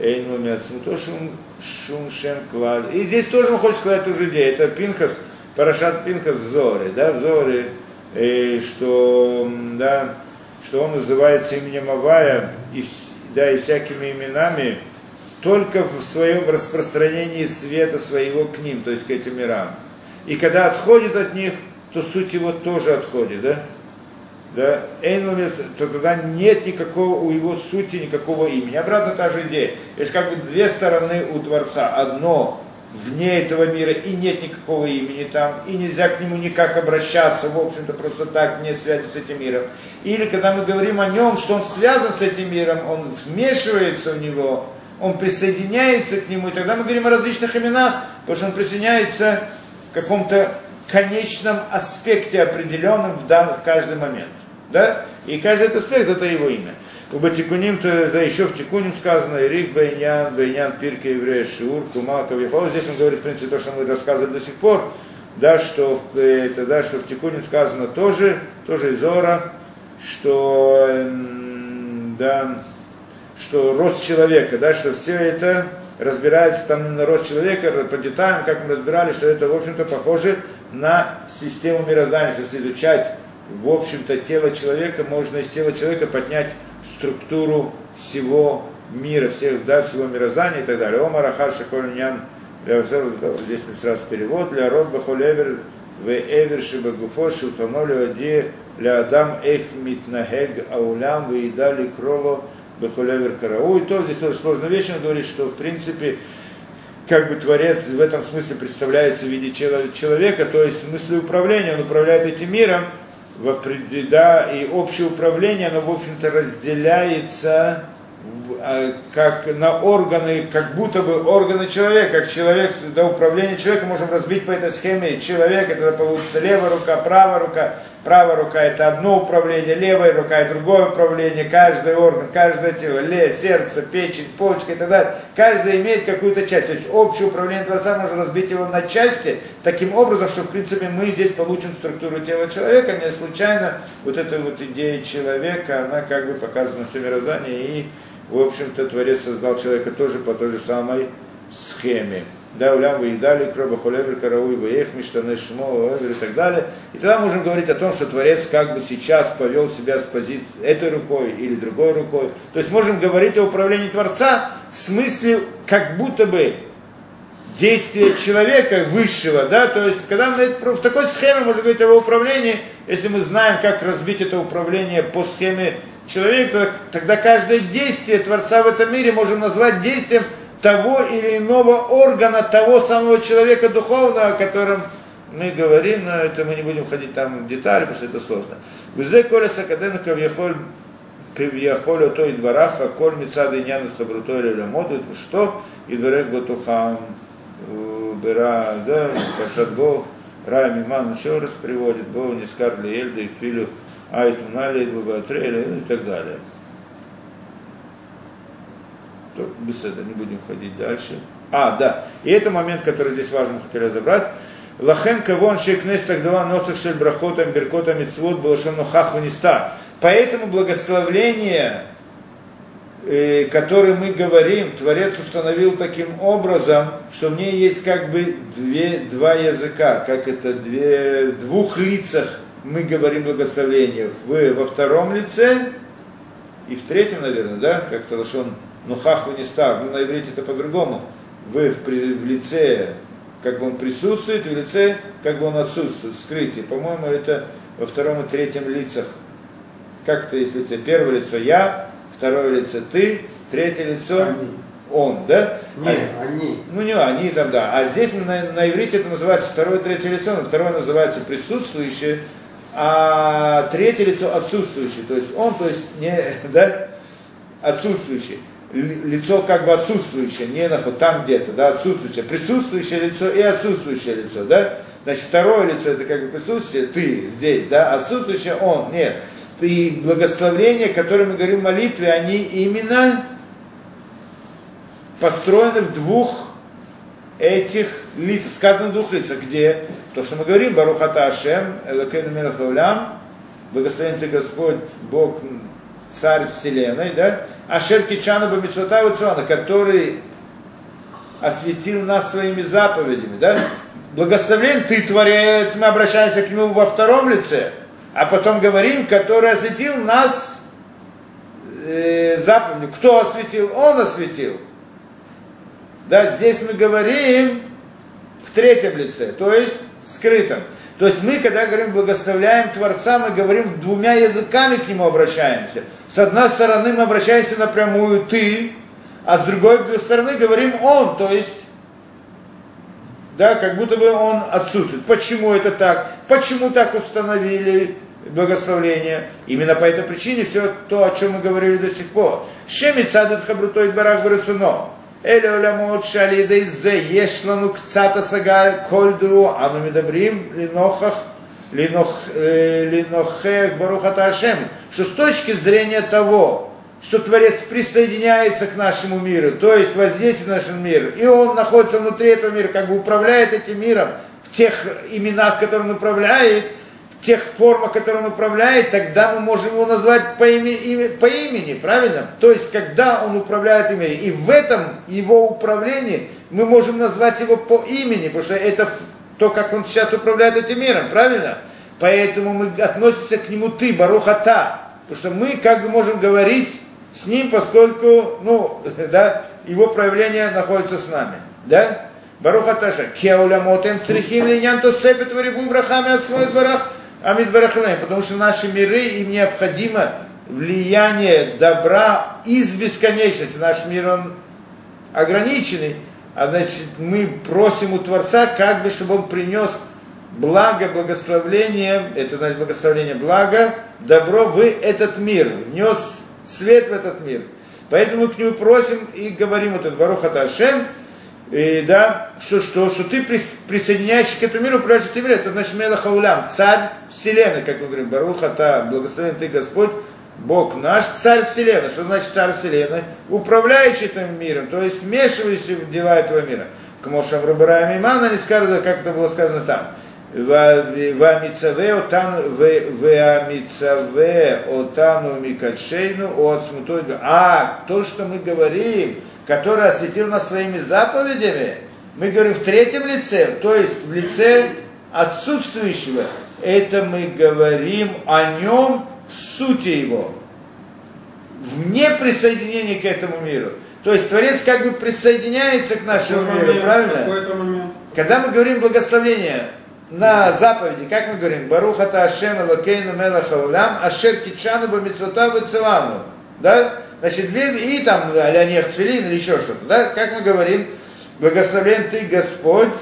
B: Эйну Мяцму, то Шум Шем Клад. И здесь тоже он хочет сказать ту же идею. Это Пинхас, Парашат Пинхас в Зоре, да, в Зоре, и что, да, что он называется именем Авая и, да, и всякими именами, только в своем распространении света своего к ним, то есть к этим мирам. И когда отходит от них, то суть его тоже отходит, да? Да? То тогда нет никакого у его сути, никакого имени. Обратно та же идея. Есть как бы две стороны у Творца. Одно вне этого мира и нет никакого имени там, и нельзя к нему никак обращаться, в общем-то, просто так, не связи с этим миром. Или когда мы говорим о нем, что он связан с этим миром, он вмешивается в него, он присоединяется к нему, и тогда мы говорим о различных именах, потому что он присоединяется каком-то конечном аспекте определенном в, данный, в каждый момент. Да? И каждый этот аспект это его имя. У Батикуним, то да, еще в Тикуним сказано, Ирик Байнян, Байнян, Пирка, Еврея, Шиур, Кума, Кавихол. Здесь он говорит, в принципе, то, что мы рассказывали до сих пор, да, что, это, да, что в Тикуним сказано тоже, тоже из Ора, что, да, что рост человека, да, что все это разбирается там на рост человека, по деталям, как мы разбирали, что это, в общем-то, похоже на систему мироздания, что если изучать, в общем-то, тело человека, можно из тела человека поднять структуру всего мира, всех, да, всего мироздания и так далее. Омар Ахар Шакольнян, здесь мы сразу перевод, для род Бахолевер, в Эвер Шибагуфо, Шутаноли Оди, для Адам Эх Митнагег Аулям, в Идали Кроло, Бахолевер Карау. И то здесь тоже сложная вещь, он говорит, что в принципе как бы Творец в этом смысле представляется в виде человека, то есть в смысле управления, он управляет этим миром, да, и общее управление, оно, в общем-то, разделяется как на органы, как будто бы органы человека, как человек, до управления человека можем разбить по этой схеме. Человек, это получится левая рука, правая рука, правая рука это одно управление, левая рука и другое управление, каждый орган, каждое тело, ле, сердце, печень, почка и так далее, каждый имеет какую-то часть. То есть общее управление Творца можно разбить его на части, таким образом, что в принципе мы здесь получим структуру тела человека, не случайно вот эта вот идея человека, она как бы показана в все мироздание и в общем-то, Творец создал человека тоже по той же самой схеме. Да, улям выедали, кроба холевер, карауй, ваех, миштаны, шмо, и так далее. И тогда можем говорить о том, что Творец как бы сейчас повел себя с позиции этой рукой или другой рукой. То есть можем говорить о управлении Творца в смысле как будто бы действия человека высшего, да, то есть когда мы в такой схеме можем говорить о его управлении, если мы знаем, как разбить это управление по схеме человека, тогда каждое действие Творца в этом мире можем назвать действием того или иного органа, того самого человека духовного, о котором мы говорим, но это мы не будем ходить там в детали, потому что это сложно. Везде коля сакадену кавьяхоль кавьяхоль ото идбараха, коль мецады няну хабруто или ламоду, что идбарек готухам бера, да, пашадго, ра миман еще раз приводит, бо нискар эльда и филю айтунали, бабатреля и так далее то без этого не будем ходить дальше. А, да, и это момент, который здесь важно хотели разобрать. Лахен кавон шекнес тагдава носах шель брахотам беркота мицвод балашон нохах ваниста. Поэтому благословление, э, которое мы говорим, Творец установил таким образом, что в ней есть как бы две, два языка, как это две, двух лицах мы говорим благословение. В, во втором лице и в третьем, наверное, да, как-то Лашон но хаху не став, ну на иврите это по-другому, вы в, в лице, как бы он присутствует, в лице, как бы он отсутствует, скрытие. По-моему, это во втором и третьем лицах. Как это есть лице? Первое лицо я, второе лицо ты, третье лицо они. он, да?
A: Нет, а, они.
B: Ну не они там, да. А здесь на, на иврите это называется второе третье лицо, но второе называется присутствующее, а третье лицо отсутствующее. То есть он, то есть не, да, отсутствующий. Лицо как бы отсутствующее, не наход, там где-то, да, отсутствующее, присутствующее лицо и отсутствующее лицо, да, значит, второе лицо это как бы присутствие, ты здесь, да, отсутствующее он, нет. И благословления, которые мы говорим в молитве, они именно построены в двух этих лицах, сказано в двух лицах, где то, что мы говорим, Барухата Ашем, Элакейну Мелахаулям, благословен ты Господь, Бог, Царь Вселенной, да, Ашер Кичану Бамисота Уцона, который осветил нас своими заповедями, да? Благословен ты, Творец, мы обращаемся к нему во втором лице, а потом говорим, который осветил нас э, заповедью. Кто осветил? Он осветил. Да, здесь мы говорим в третьем лице, то есть скрытом. То есть мы, когда говорим благословляем Творца, мы говорим двумя языками к Нему обращаемся. С одной стороны мы обращаемся напрямую «ты», а с другой стороны говорим «он», то есть, да, как будто бы он отсутствует. Почему это так? Почему так установили благословление? Именно по этой причине все то, о чем мы говорили до сих пор. Шеми цадет хабрутой барах барацуно. אלה עולמות שעל ידי זה יש לנו קצת השגה כל דרו, אנו מדברים לנוכח, לנוכ, לנוכח ברוך אתה Ашем, что с точки зрения того, что Творец присоединяется к нашему миру, то есть воздействует на наш мир, и Он находится внутри этого мира, как бы управляет этим миром в тех именах, которые Он управляет, тех формах, которые он управляет, тогда мы можем его назвать по, име, име, по имени, правильно? То есть, когда он управляет ими, и в этом его управлении мы можем назвать его по имени, потому что это то, как он сейчас управляет этим миром, правильно? Поэтому мы относимся к нему ты, Барухата, потому что мы как бы можем говорить с ним, поскольку, ну, да, его проявление находится с нами, да? Барухаташа, кеулямотем црихим линян то сепет варибу брахами от свой барах, Амид Барахлаем, потому что наши миры, им необходимо влияние добра из бесконечности. Наш мир, он ограниченный, а значит, мы просим у Творца, как бы, чтобы он принес благо, благословление, это значит благословление, благо, добро в этот мир, внес свет в этот мир. Поэтому мы к нему просим и говорим вот этот Баруха Ташем, и, да, что, что, что ты прис, присоединяешься к этому миру, управляешь этим миром, это значит Мелахаулям, царь вселенной, как мы говорим, Баруха Та, благословен ты Господь, Бог наш, царь вселенной. Что значит царь вселенной? Управляющий этим миром, то есть вмешивающий в дела этого мира. К Мошам Рабараем Иман, они скажут, как это было сказано там. Вамицаве отану Вамицаве отану Микальшейну от смутой. А, то, что мы говорим, который осветил нас своими заповедями, мы говорим в третьем лице, то есть в лице отсутствующего. Это мы говорим о нем в сути его, вне присоединения к этому миру. То есть Творец как бы присоединяется к нашему
C: Какой
B: миру,
C: момент?
B: правильно? Когда мы говорим благословение на заповеди, как мы говорим, Баруха Ашем Элокейну Мелах Аулям, Ашер Кичану Бамитсвота Бацелану, да? Значит, и там Тфилин или еще что-то, да? Как мы говорим, благословен ты Господь,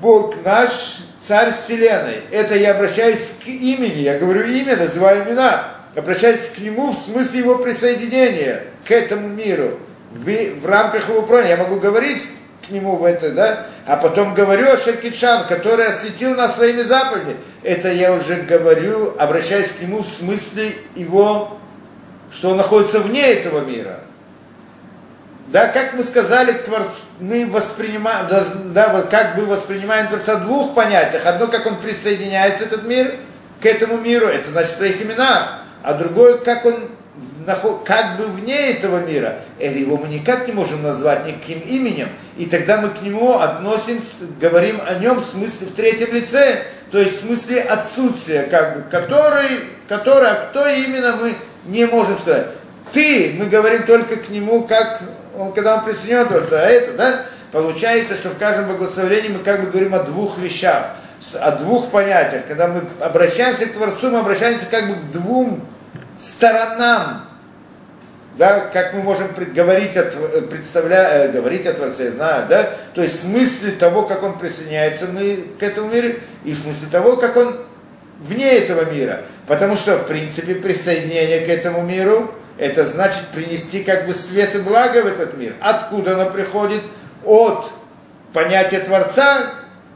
B: Бог наш, Царь Вселенной. Это я обращаюсь к имени, я говорю имя, называю имена, обращаюсь к нему в смысле его присоединения к этому миру, в, в рамках его управления. Я могу говорить к нему в это, да, а потом говорю о Шеркичан, который осветил нас своими заповедями. Это я уже говорю, обращаясь к нему в смысле его, что он находится вне этого мира. Да, как мы сказали, Творцу, мы воспринимаем, да, да, как бы воспринимаем Творца в двух понятиях. Одно, как он присоединяется, этот мир, к этому миру, это значит своих имена. А другое, как он как бы вне этого мира. Это его мы никак не можем назвать никаким именем. И тогда мы к нему относим, говорим о нем в смысле в третьем лице, то есть в смысле отсутствия, как бы, который, который, а кто именно мы не можем сказать. Ты, мы говорим только к нему, как он, когда он присоединен а это, да, получается, что в каждом благословении мы как бы говорим о двух вещах, о двух понятиях. Когда мы обращаемся к Творцу, мы обращаемся как бы к двум сторонам да, как мы можем говорить о, Тв- представля, э, говорить о Творце, я знаю, да, то есть в смысле того, как он присоединяется мы к этому миру, и в смысле того, как он вне этого мира. Потому что, в принципе, присоединение к этому миру, это значит принести как бы свет и благо в этот мир. Откуда оно приходит? От понятия Творца,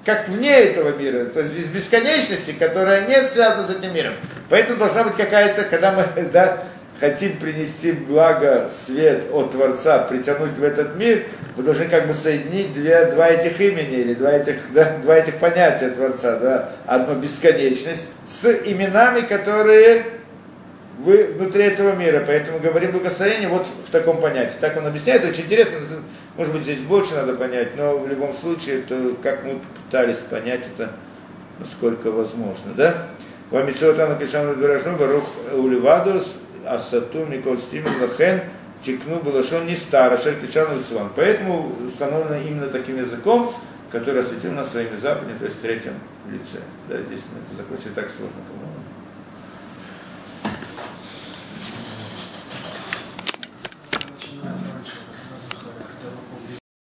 B: как вне этого мира, то есть из бесконечности, которая не связана с этим миром. Поэтому должна быть какая-то, когда мы да, хотим принести благо, свет от Творца, притянуть в этот мир, мы должны как бы соединить две, два этих имени, или два этих, да, два этих понятия Творца. Да? Одно бесконечность с именами, которые вы внутри этого мира. Поэтому говорим благословение вот в таком понятии. Так он объясняет, очень интересно. Может быть, здесь больше надо понять, но в любом случае, то как мы пытались понять это, насколько возможно, да? Вамицотану Кишану Дуражну Барух Уливадус Асату Микол Стимин Лахен Тикну Балашон не стар, Ашер Кишану Цван. Поэтому установлено именно таким языком, который осветил нас своими заповедями, то есть в третьем лице. Да, здесь мы это закончили так сложно, по-моему.